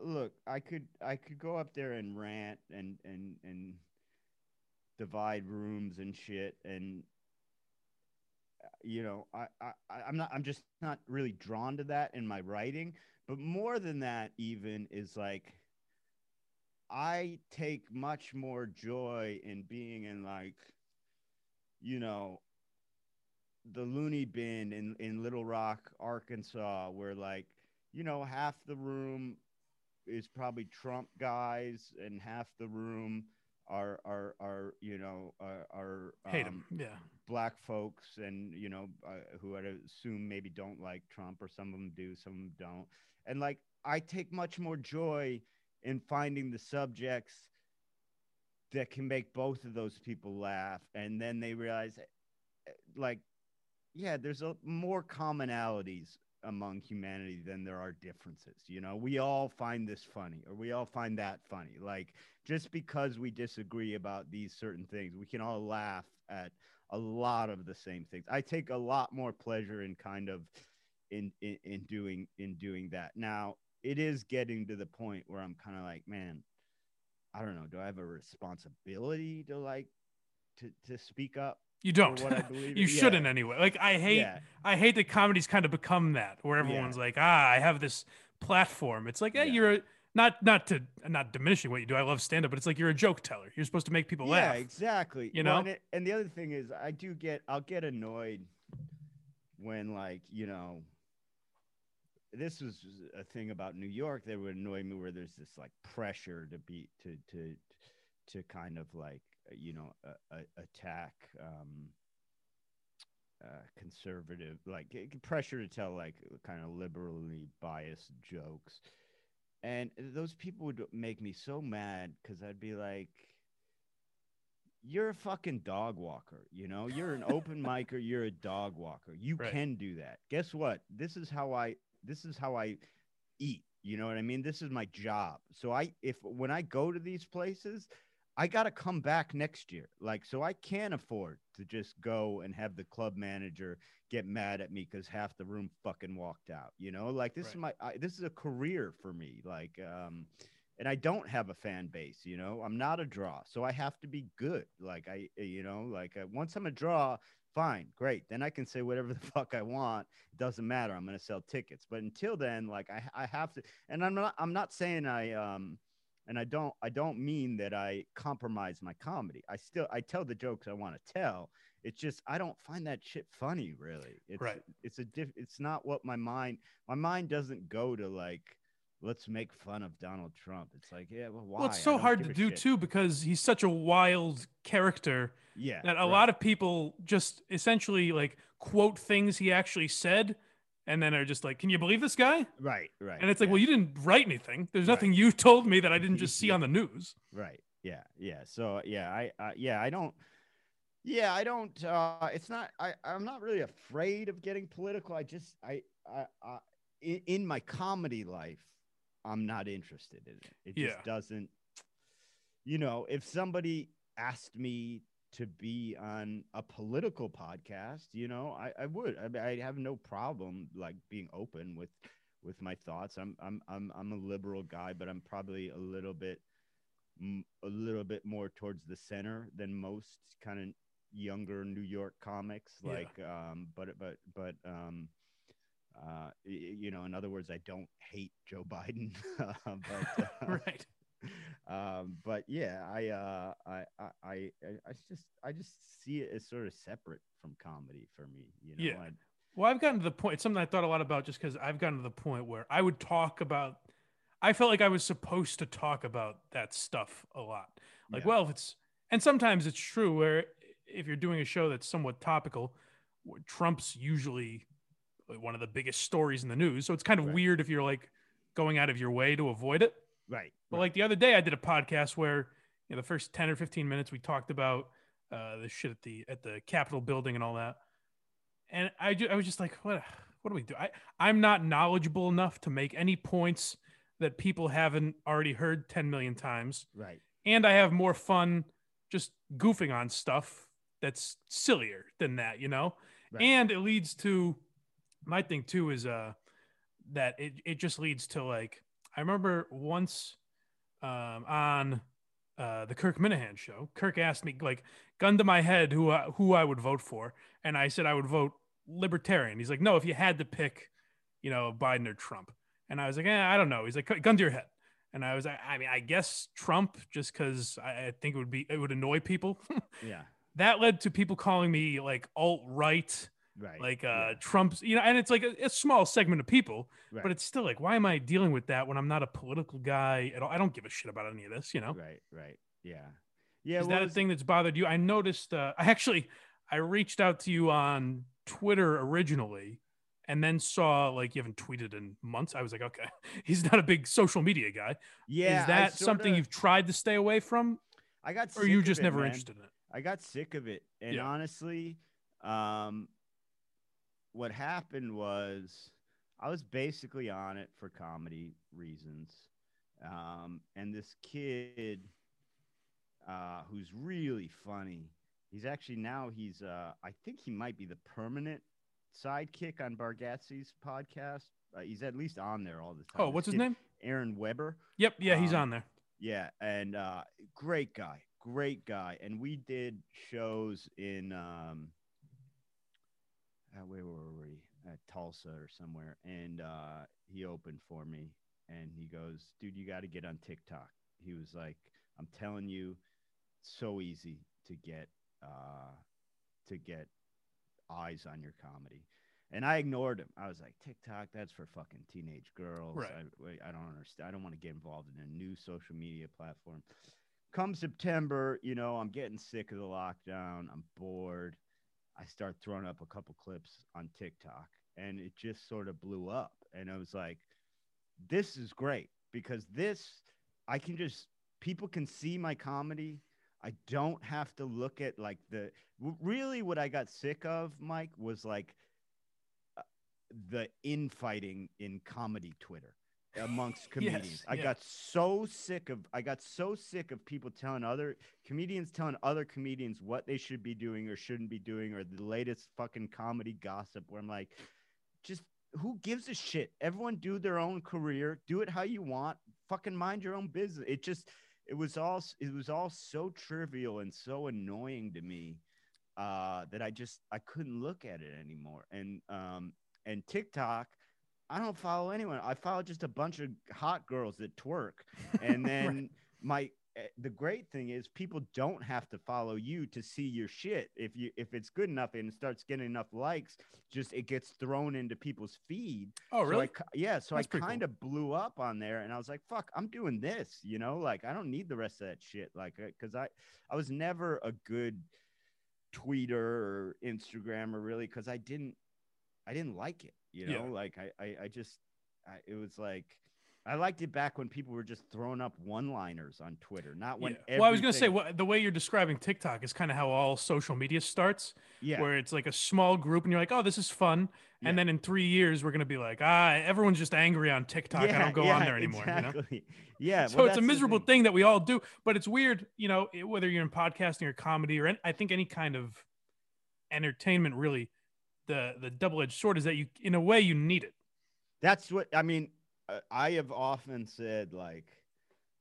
look, I could I could go up there and rant and and and divide rooms and shit and you know I, I i'm not i'm just not really drawn to that in my writing. But more than that even is like i take much more joy in being in like you know the loony bin in in little rock arkansas where like you know half the room is probably trump guys and half the room are are are you know are, are Hate um, him. Yeah. black folks and you know uh, who I'd assume maybe don't like Trump or some of them do some of them don't and like I take much more joy in finding the subjects that can make both of those people laugh and then they realize eh, like yeah there's a more commonalities among humanity than there are differences you know? We all find this funny or we all find that funny. Like just because we disagree about these certain things we can all laugh at a lot of the same things. I take a lot more pleasure in kind of in in, in doing in doing that. Now it is getting to the point where i'm kind of like man i don't know do i have a responsibility to like to to speak up You don't. what i believe (laughs) you? Shouldn't anyway. Like I hate yeah I hate that comedy's kind of become that where everyone's like, ah, I have this platform. It's like, hey, Yeah. you're a, not not to not diminishing what you do. I love stand up, but it's like you're a joke teller. You're supposed to make people laugh. yeah exactly you Well, know? and, it, and the other thing is i do get i'll get annoyed when like you know this was a thing about new york that would annoy me where there's this like pressure to be to to to kind of like you know uh, uh, attack um uh, conservative like pressure to tell like kind of liberally biased jokes. And those people would make me so mad because i'd be like you're a fucking dog walker you know? You're an (laughs) open micer you're a dog walker. You Right. can do that. Guess what? This is how i this is how i eat you know what i mean? This is my job. So i if when i go to these places i got to come back next year like so i can't afford to just go and have the club manager get mad at me because half the room fucking walked out you know like this is my I, this is a career for me like um and I don't have a fan base, you know. I'm not a draw, so I have to be good. Like I, uh, you know, like uh, once I'm a draw, fine, great. Then I can say whatever (laughs) the fuck I want. It doesn't matter. I'm gonna sell tickets. But until then, like I, I have to. And I'm not. I'm not saying I um, and I don't. I don't mean that I compromise my comedy. I still. I tell the jokes I want to tell. It's just I don't find that shit funny. Really, it's Right. it's a diff. It's not what my mind. My mind doesn't go to like let's make fun of Donald Trump. It's like, yeah, well, why? Well, it's so hard to do shit. too because he's such a wild character Yeah, that a right. lot of people just essentially like quote things he actually said and then are just like, "Can you believe this guy?" right, right, And it's like, yeah, "Well, you didn't write anything. There's Right. nothing you told me that I didn't just (laughs) see on the news." right, yeah, yeah. So yeah, I, uh, yeah, I don't. Yeah, I don't. uh It's not. I. I'm not really afraid of getting political. I just. I. I. I in, in my comedy life, I'm not interested in it. It just Yeah. doesn't. You know, if somebody asked me to be on a political podcast, you know, I, I would. I, I have no problem like being open with with my thoughts. I'm I'm I'm I'm a liberal guy, but I'm probably a little bit m- a little bit more towards the center than most kind of younger New York comics. Yeah. Like, um, but but but um, uh, you know, in other words, I don't hate Joe Biden, (laughs) but (laughs) uh, right. (laughs) um but yeah i uh I, I i i just i just see it as sort of separate from comedy for me you know Yeah. I, Well, I've gotten to the point. It's something I thought a lot about just because I've gotten to the point where I would talk about. I felt like I was supposed to talk about that stuff a lot. Like, Yeah. well, if it's and sometimes it's true where if you're doing a show that's somewhat topical, Trump's usually one of the biggest stories in the news. So it's kind of Right. weird if you're like going out of your way to avoid it. Right But right. like the other day, I did a podcast where you know the first ten or fifteen minutes we talked about uh, the shit at the at the Capitol building and all that, and I ju- I was just like, what what do we do? I I'm not knowledgeable enough to make any points that people haven't already heard 10 million times. Right. And I have more fun just goofing on stuff that's sillier than that, you know? Right. And it leads to my thing too is uh that it, it just leads to like I remember once um on uh the Kirk Minihane show, Kirk asked me like gun to my head who I, who I would vote for and I said I would vote libertarian. He's like, "No, if you had to pick, you know, Biden or Trump." And I was like, eh, I don't know. He's like, gun to your head. And I was like, I mean, I guess Trump, just because I, I think it would be, it would annoy people. (laughs) Yeah. that led to people calling me like alt right, Right. like uh yeah, Trump's, you know, and it's like a, a small segment of people, right. but it's still like, why am I dealing with that when I'm not a political guy at all? I don't give a shit about any of this, you know? right. Right. Yeah. Yeah. Is well, that a thing that's bothered you? I noticed, uh, I actually, I reached out to you on Twitter originally and then saw like you haven't tweeted in months. I was like, okay, (laughs) he's not a big social media guy. Yeah. Is that something sorta- you've tried to stay away from I got. or are you just it, never man. interested in it? I got sick of it. And Yeah. honestly, um, what happened was I was basically on it for comedy reasons. Um, and this kid uh, who's really funny, he's actually now he's, uh, I think he might be the permanent sidekick on Bargatze's podcast. Uh, he's at least on there all the time. Oh, what's his name? Aaron Weber. Yep. Yeah, he's Um, on there. Yeah, and uh, great guy, great guy. And we did shows in um, uh, where were we? At Tulsa or somewhere. And uh, he opened for me, and he goes, "Dude, you got to get on TikTok." He was like, "I'm telling you, so easy to get uh, to get eyes on your comedy." And I ignored him. I was like, TikTok, that's for fucking teenage girls. Right. I, I don't understand. I don't want to get involved in a new social media platform. Come September, you know, I'm getting sick of the lockdown. I'm bored. I start throwing up a couple clips on TikTok and it just sort of blew up. And I was like, this is great because this, I can just, people can see my comedy. I don't have to look at like the, really what I got sick of, Mike, was like uh, the infighting in comedy Twitter amongst (laughs) comedians. Yes, I yeah. got so sick of I got so sick of people telling other comedians telling other comedians what they should be doing or shouldn't be doing or the latest fucking comedy gossip where I'm like just who gives a shit? Everyone do their own career, do it how you want, fucking mind your own business. It just it was all it was all so trivial and so annoying to me uh that I just I couldn't look at it anymore. And um and TikTok I don't follow anyone. I follow just a bunch of hot girls that twerk. (laughs) And then my eh, the great thing is people don't have to follow you to see your shit. If you if it's good enough and it starts getting enough likes, just it gets thrown into people's feed. Oh, So I really? yeah, so That's I kind of blew up on there, and I was like, "Fuck, I'm doing this," you know. Like I don't need the rest of that shit, like, because I I was never a good tweeter or Instagrammer really, because I didn't I didn't like it, you know. Yeah. Like I I, I just I, it was like. I liked it back when people were just throwing up one-liners on Twitter, not when. Yeah. Well, I was gonna say the way you're describing TikTok is kind of how all social media starts, yeah, where it's like a small group, and you're like, "Oh, this is fun," Yeah. and then in three years, we're gonna be like, "Ah, everyone's just angry on TikTok. I don't go yeah, on there anymore." You know? Exactly. Yeah. (laughs) so well, it's a miserable thing. thing that we all do, but it's weird, you know, whether you're in podcasting or comedy or I think any kind of entertainment, really, the the double edged sword is that you, in a way, you need it. That's what I mean. uh, I have often said like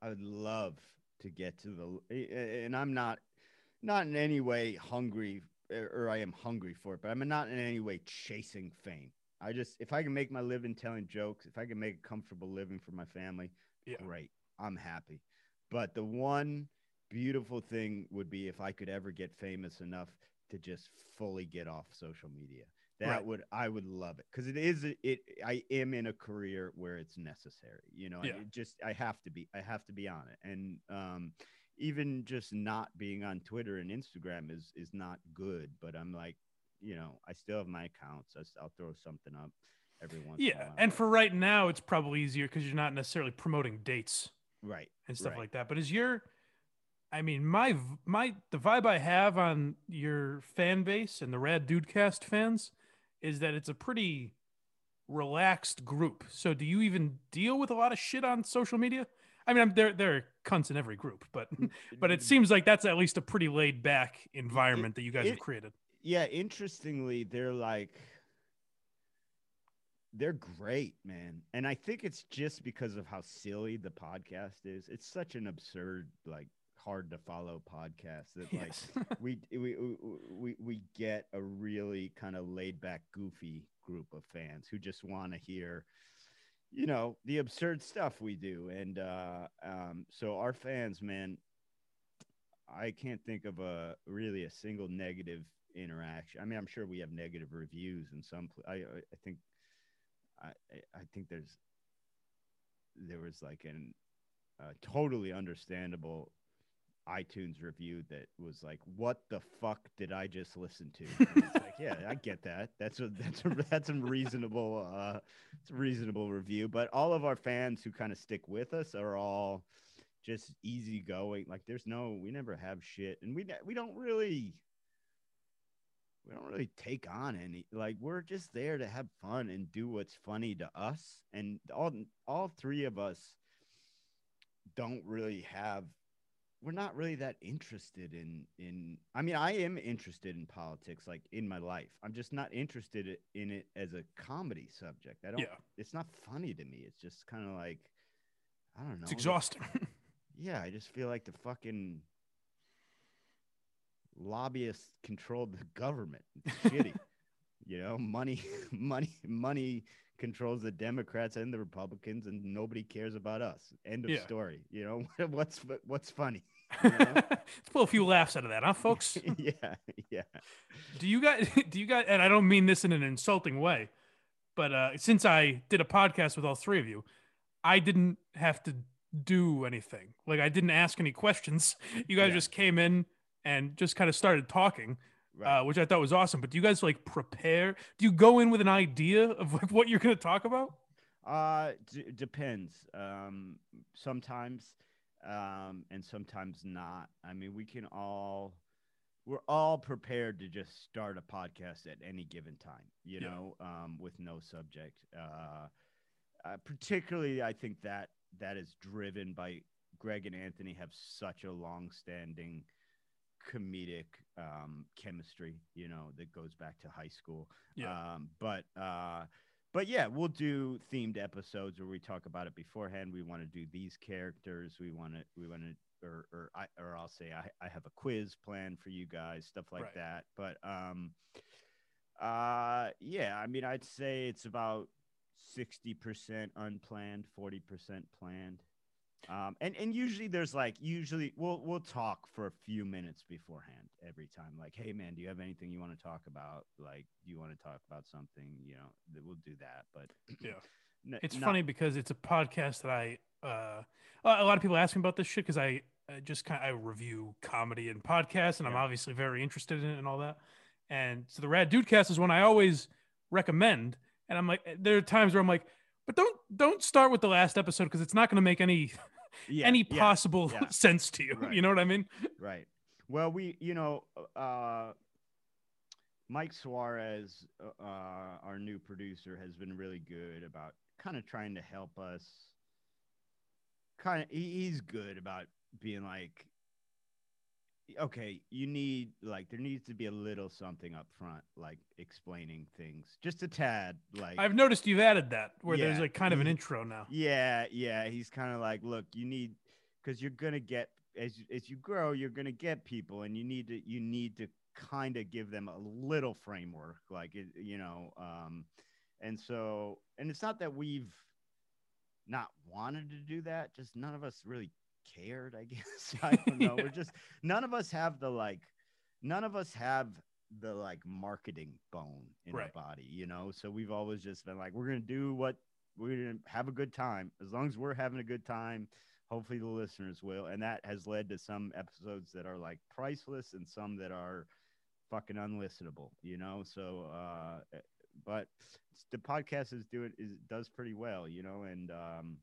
I would love to get to the and I'm not not in any way hungry or or I am hungry for it, but I'm not in any way chasing fame. I just if I can make my living telling jokes, if I can make a comfortable living for my family, Yeah. great. I'm happy. But the one beautiful thing would be if I could ever get famous enough to just fully get off social media. That Right. would I would love it because it is it I am in a career where it's necessary. You know, Yeah. it just I have to be I have to be on it, and um, even just not being on Twitter and Instagram is is not good. But I'm like, you know, I still have my accounts. I, will throw something up every once. in a Yeah, and for right now, it's probably easier because you're not necessarily promoting dates right and stuff Right. like that. But is your, I mean, my my the vibe I have on your fan base and the Rad Dudecast fans is that it's a pretty relaxed group. So do you even deal with a lot of shit on social media? I mean, I'm, there there are cunts in every group, but (laughs) but it seems like that's at least a pretty laid back environment that you guys it- have created. yeah interestingly they're like they're great man and i think it's just because of how silly the podcast is it's such an absurd like hard to follow podcast that like (laughs) we, we we we get a really kind of laid back goofy group of fans who just want to hear you know the absurd stuff we do. And uh um so our fans man i can't think of a really a single negative interaction. I mean i'm sure we have negative reviews in some i i think i i I think there's there was like an uh, totally understandable iTunes review that was like, "What the fuck did I just listen to?" (laughs) Like, yeah, I get that. That's a that's a (laughs) that's a reasonable uh, it's a reasonable review. But all of our fans who kind of stick with us are all just easygoing. Like, there's no, we never have shit, and we we don't really we don't really take on any. Like, we're just there to have fun and do what's funny to us. And all all three of us don't really have we're not really that interested in in i mean i am interested in politics like in my life. I'm just not interested in it as a comedy subject. I don't Yeah, it's not funny to me. It's just kind of like i don't know it's exhausting. (laughs) yeah i just feel like the fucking lobbyists controlled the government. It's shitty. (laughs) You know money (laughs) money money controls the democrats and the republicans and nobody cares about us end of Yeah. story you know (laughs) what's what's funny you know? (laughs) Let's pull a few laughs out of that, huh, folks? (laughs) yeah, yeah. do you guys do you guys and i don't mean this in an insulting way but uh since i did a podcast with all three of you i didn't have to do anything like i didn't ask any questions you guys Yeah. just came in and just kind of started talking Right. uh, which i thought was awesome but do you guys like prepare do you go in with an idea of like what you're going to talk about Uh, d- depends. Um, sometimes, um, and sometimes not. I mean, we can all, we're all prepared to just start a podcast at any given time. You Yeah. know, um, with no subject. Uh, uh, particularly, I think that that is driven by Greg and Anthony have such a long-standing comedic um, chemistry. You know, that goes back to high school. Yeah. Um, but uh, but yeah, we'll do themed episodes where we talk about it beforehand. We want to do these characters. We want to we want to or or I or I'll say I I have a quiz plan for you guys, stuff like Right. that. But um, uh, yeah, I mean, I'd say it's about sixty percent unplanned, forty percent planned. Um, and and usually there's like usually we'll we'll talk for a few minutes beforehand every time. Like, hey man, do you have anything you want to talk about? Like, do you want to talk about something? You know, that we'll do that. But (clears throat) Yeah. n- It's not- funny because it's a podcast that I uh a lot of people ask me about this shit because I, I just kind of I review comedy and podcasts and I'm obviously very interested in it and all that. And so the Rad Dudecast is one I always recommend. And I'm like, there are times where I'm like, but don't don't start with the last episode because it's not going to make any Yeah, any yeah, possible yeah. (laughs) sense to you. Right. You know what I mean? Right. Well, we, you know, uh, Mike Suarez, uh, our new producer, has been really good about kind of trying to help us. Kind of, he's good about being like, okay, you need like there needs to be a little something up front, like explaining things, just a tad, like I've noticed you've added that where there's Yeah, like kind of an intro now. yeah, yeah. He's kind of like, look, you need because you're gonna get as as you grow, you're gonna get people, and you need to you need to kind of give them a little framework, like it, you know. Um, and so, and it's not that we've not wanted to do that, just none of us really cared. I (laughs) guess (laughs) I don't know. Yeah. We're just none of us have the like, none of us have the like marketing bone in Right. our body, you know. So we've always just been like, we're gonna do what we're gonna have a good time. As long as we're having a good time, hopefully the listeners will. And that has led to some episodes that are like priceless and some that are fucking unlistenable, you know. So uh but the podcast is doing is does pretty well, you know, and um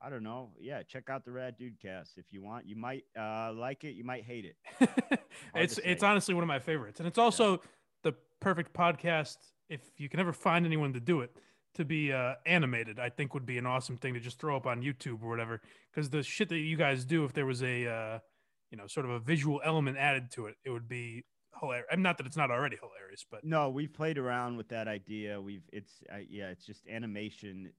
I don't know. Yeah, check out the Rad Dudecast if you want. You might uh like it, you might hate it. (laughs) it's it's honestly one of my favorites, and it's also the perfect podcast if you can ever find anyone to do it, to be uh, animated, I think would be an awesome thing to just throw up on YouTube or whatever. Because the shit that you guys do, if there was a, uh, you know, sort of a visual element added to it, it would be hilarious. I'm not that it's not already hilarious, but No, we've played around with that idea. We've it's uh, yeah, it's just animation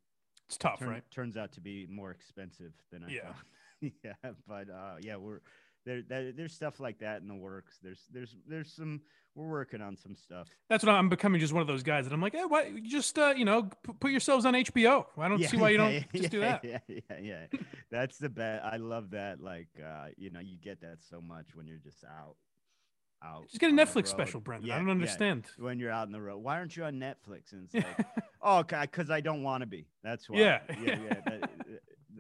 it's tough, turn- right? turns out to be more expensive than I Yeah. thought. (laughs) yeah, but uh, yeah, we're there, there. There's stuff like that in the works. There's there's there's some. We're working on some stuff. That's what I'm becoming. Just one of those guys that I'm like, hey, why? Just uh, you know, p- put yourselves on HBO. I don't Yeah, see why you (laughs) don't yeah, just do that. Yeah, yeah, yeah. That's the best. I love that. Like, uh, you know, you get that so much when you're just out, out. Just get a Netflix special, Brendan. Yeah, I don't yeah. understand. when you're out on the road. Why aren't you on Netflix? And it's (laughs) like, oh, because I don't want to be. That's why. Yeah. yeah, (laughs) yeah. that-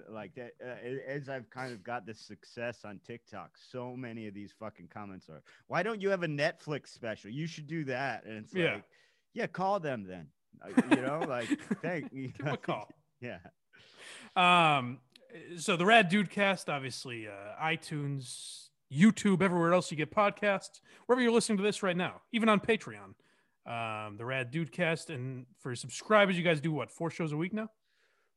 like that. Uh, as I've kind of got this success on TikTok, so many of these fucking comments are, "Why don't you have a Netflix special? You should do that." And it's Yeah. like, yeah, call them then. Uh, you know, like (laughs) thank. You a call. (laughs) Yeah. Um, so the Rad Dudecast, obviously, uh, iTunes, YouTube, everywhere else you get podcasts, wherever you're listening to this right now, even on Patreon. Um, the Rad Dudecast, and for subscribers, you guys do what four shows a week now?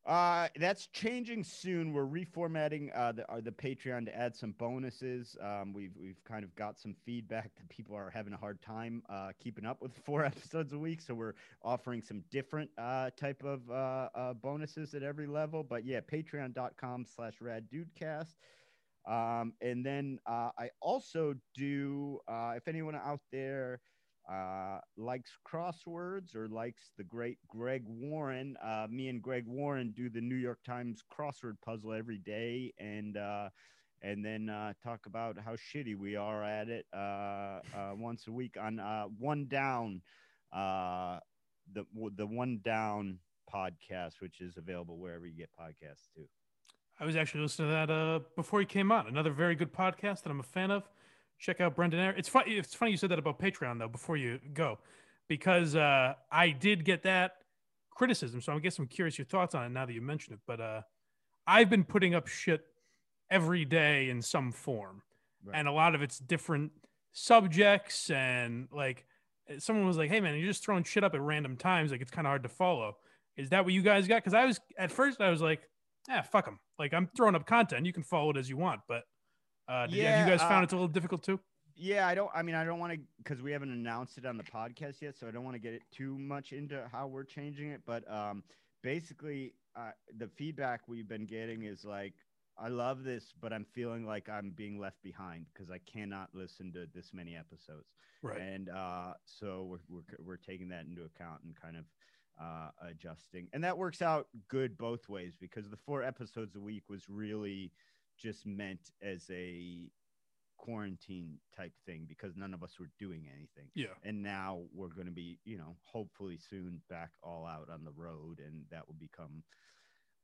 Uh, that's changing soon. We're reformatting uh, the uh, the Patreon to add some bonuses. Um, we've we've kind of got some feedback that people are having a hard time uh, keeping up with (laughs) four episodes a week. So we're offering some different uh, type of uh, uh, bonuses at every level. But yeah, Patreon.com/slash Rad Dudecast. Um, and then uh, I also do. Uh, if anyone out there uh, likes crosswords or likes the great Greg Warren. Uh, me and Greg Warren do the New York Times crossword puzzle every day, and uh, and then uh, talk about how shitty we are at it uh, once a week on One Down, the the One Down podcast, which is available wherever you get podcasts too. I was actually listening to that before he came on. Another very good podcast that I'm a fan of. Check out Brendan Eyre. It's funny. It's funny you said that about Patreon though. Before you go, because uh, I did get that criticism. So I guess I'm curious your thoughts on it now that you mention it. But uh, I've been putting up shit every day in some form, Right. and a lot of it's different subjects and like someone was like, "Hey man, you're just throwing shit up at random times. Like it's kind of hard to follow." Is that what you guys got? Because I was at first I was like, "Ah, fuck them." Like I'm throwing up content. You can follow it as you want, but uh, did, have Yeah, you guys found uh, it's a little difficult too? Yeah, I don't. I mean, I don't want to because we haven't announced it on the podcast yet, so I don't want to get it too much into how we're changing it. But um, basically, uh, the feedback we've been getting is like, I love this, but I'm feeling like I'm being left behind because I cannot listen to this many episodes. Right. And uh, so we're, we're we're taking that into account and kind of uh, adjusting, and that works out good both ways because the four episodes a week was really just meant as a quarantine type thing because none of us were doing anything Yeah. and now we're going to be you know hopefully soon back all out on the road and that will become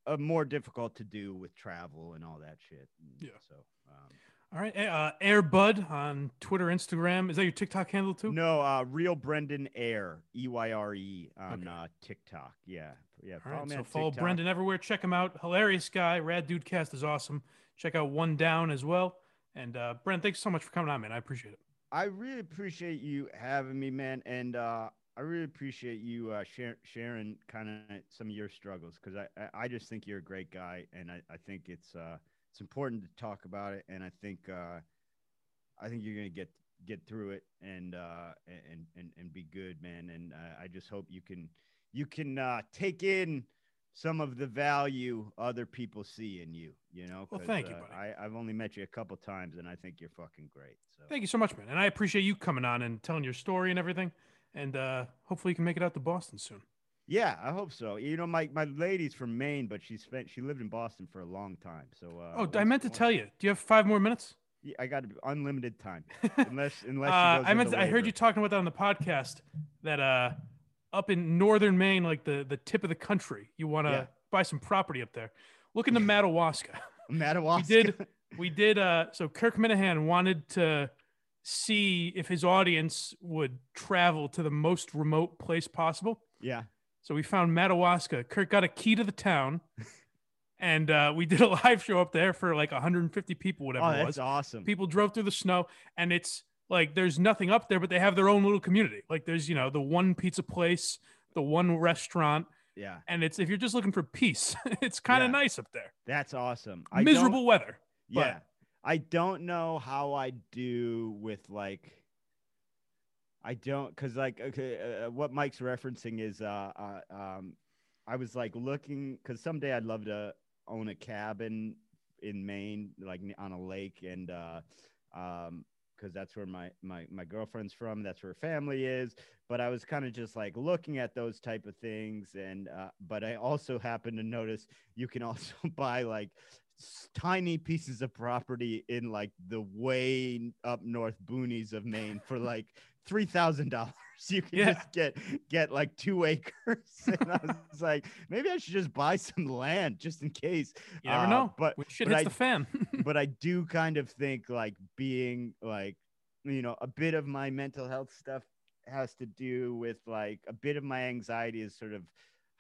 uh, more difficult to do with travel and all that shit And Yeah. so um, All right. Uh, Air Bud on Twitter, Instagram. Is that your TikTok handle too? no uh real brendan eyre e-y-r-e on Okay. uh tiktok yeah yeah All right. me So follow TikTok. Brendan everywhere. Check him out. Hilarious guy. Rad Dudecast is awesome. Check out One Down as well. And uh, Brendan, thanks so much for coming on, man. I appreciate it. I really appreciate you having me, man, and uh, I really appreciate you uh, share, sharing kind of some of your struggles because I, I just think you're a great guy, and I, I think it's uh, it's important to talk about it, and I think uh, I think you're gonna get get through it and uh, and and and be good, man, and uh, I just hope you can you can uh, take in some of the value other people see in you, you know. Well, thank you, uh, buddy. I, I've only met you a couple times, and I think you're fucking great. So Thank you so much, man. And I appreciate you coming on and telling your story and everything. And uh, hopefully you can make it out to Boston soon. Yeah, I hope so. You know, my my lady's from Maine, but she spent she lived in Boston for a long time. So uh, oh, I meant to tell you. Do you have five more minutes? Yeah, I got unlimited time, (laughs) unless unless uh, I meant to- I heard you talking about that on the podcast. That uh, up in northern Maine, like the the tip of the country, you want to Yeah. buy some property up there. Look into Madawaska. (laughs) Madawaska. we did we did uh so Kirk Minihane wanted to see if his audience would travel to the most remote place possible. yeah, So we found Madawaska. Kirk got a key to the town. (laughs) And uh, we did a live show up there for like 150 people, whatever oh, it was. that's was. awesome. People drove through the snow, and it's like there's nothing up there, but they have their own little community. Like there's you know the one pizza place, the one restaurant, Yeah, and it's if you're just looking for peace, (laughs) it's kind of Yeah. nice up there. that's awesome. I Miserable weather. but- Yeah. I don't know how I do with like I don't cuz like okay uh, what Mike's referencing is uh, uh um I was like looking cuz someday I'd love to own a cabin in Maine like on a lake and uh um cuz that's where my my my girlfriend's from that's where her family is but I was kind of just like looking at those type of things and uh but I also happened to notice you can also (laughs) buy like tiny pieces of property in like the way up north boonies of Maine for like three thousand dollars. (laughs) You can Yeah. just get get like two acres. (laughs) and I was like, maybe I should just buy some land just in case. You never Uh, know. but when shit but hits I- the fan. (laughs) but I do kind of think like being like you know a bit of my mental health stuff has to do with like a bit of my anxiety is sort of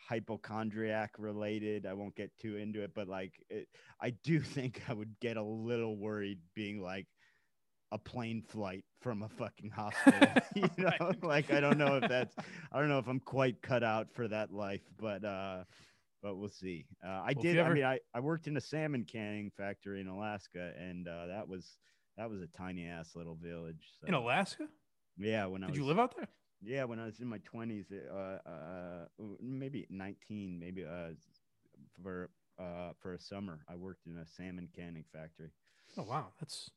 hypochondriac related. I won't get too into it, but like it, I do think I would get a little worried being like a plane flight from a fucking hospital. (laughs) (laughs) you know, Right. (laughs) like I don't know if that's I don't know if I'm quite cut out for that life, but uh but we'll see. Uh, I you did. I mean, I, I worked in a salmon canning factory in Alaska, and uh, that was that was a tiny ass little village. in Alaska, Yeah, when I did was you live out there? yeah, when I was in my twenties, uh, uh, maybe nineteen, maybe uh, for uh, for a summer, I worked in a salmon canning factory. Oh wow, that's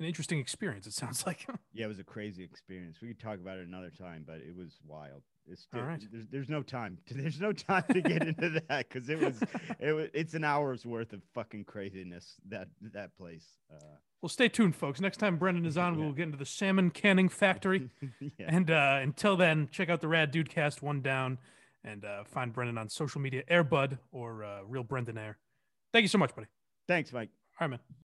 an interesting experience. It sounds like. (laughs) Yeah, it was a crazy experience. We could talk about it another time, but it was wild. It's still, All right. there's, there's no time. To, (laughs) there's no time to get (laughs) into that because it was it was it's an hour's worth of fucking craziness that that place. Uh, well, stay tuned, folks. Next time Brendan is on, Yeah. we'll get into the salmon canning factory. yeah. And uh, until then, check out the Rad Dudecast One Down, and uh, find Brendan on social media, Airbud or uh, Real Brendan Eyre. Thank you so much, buddy. Thanks, Mike. All right, man.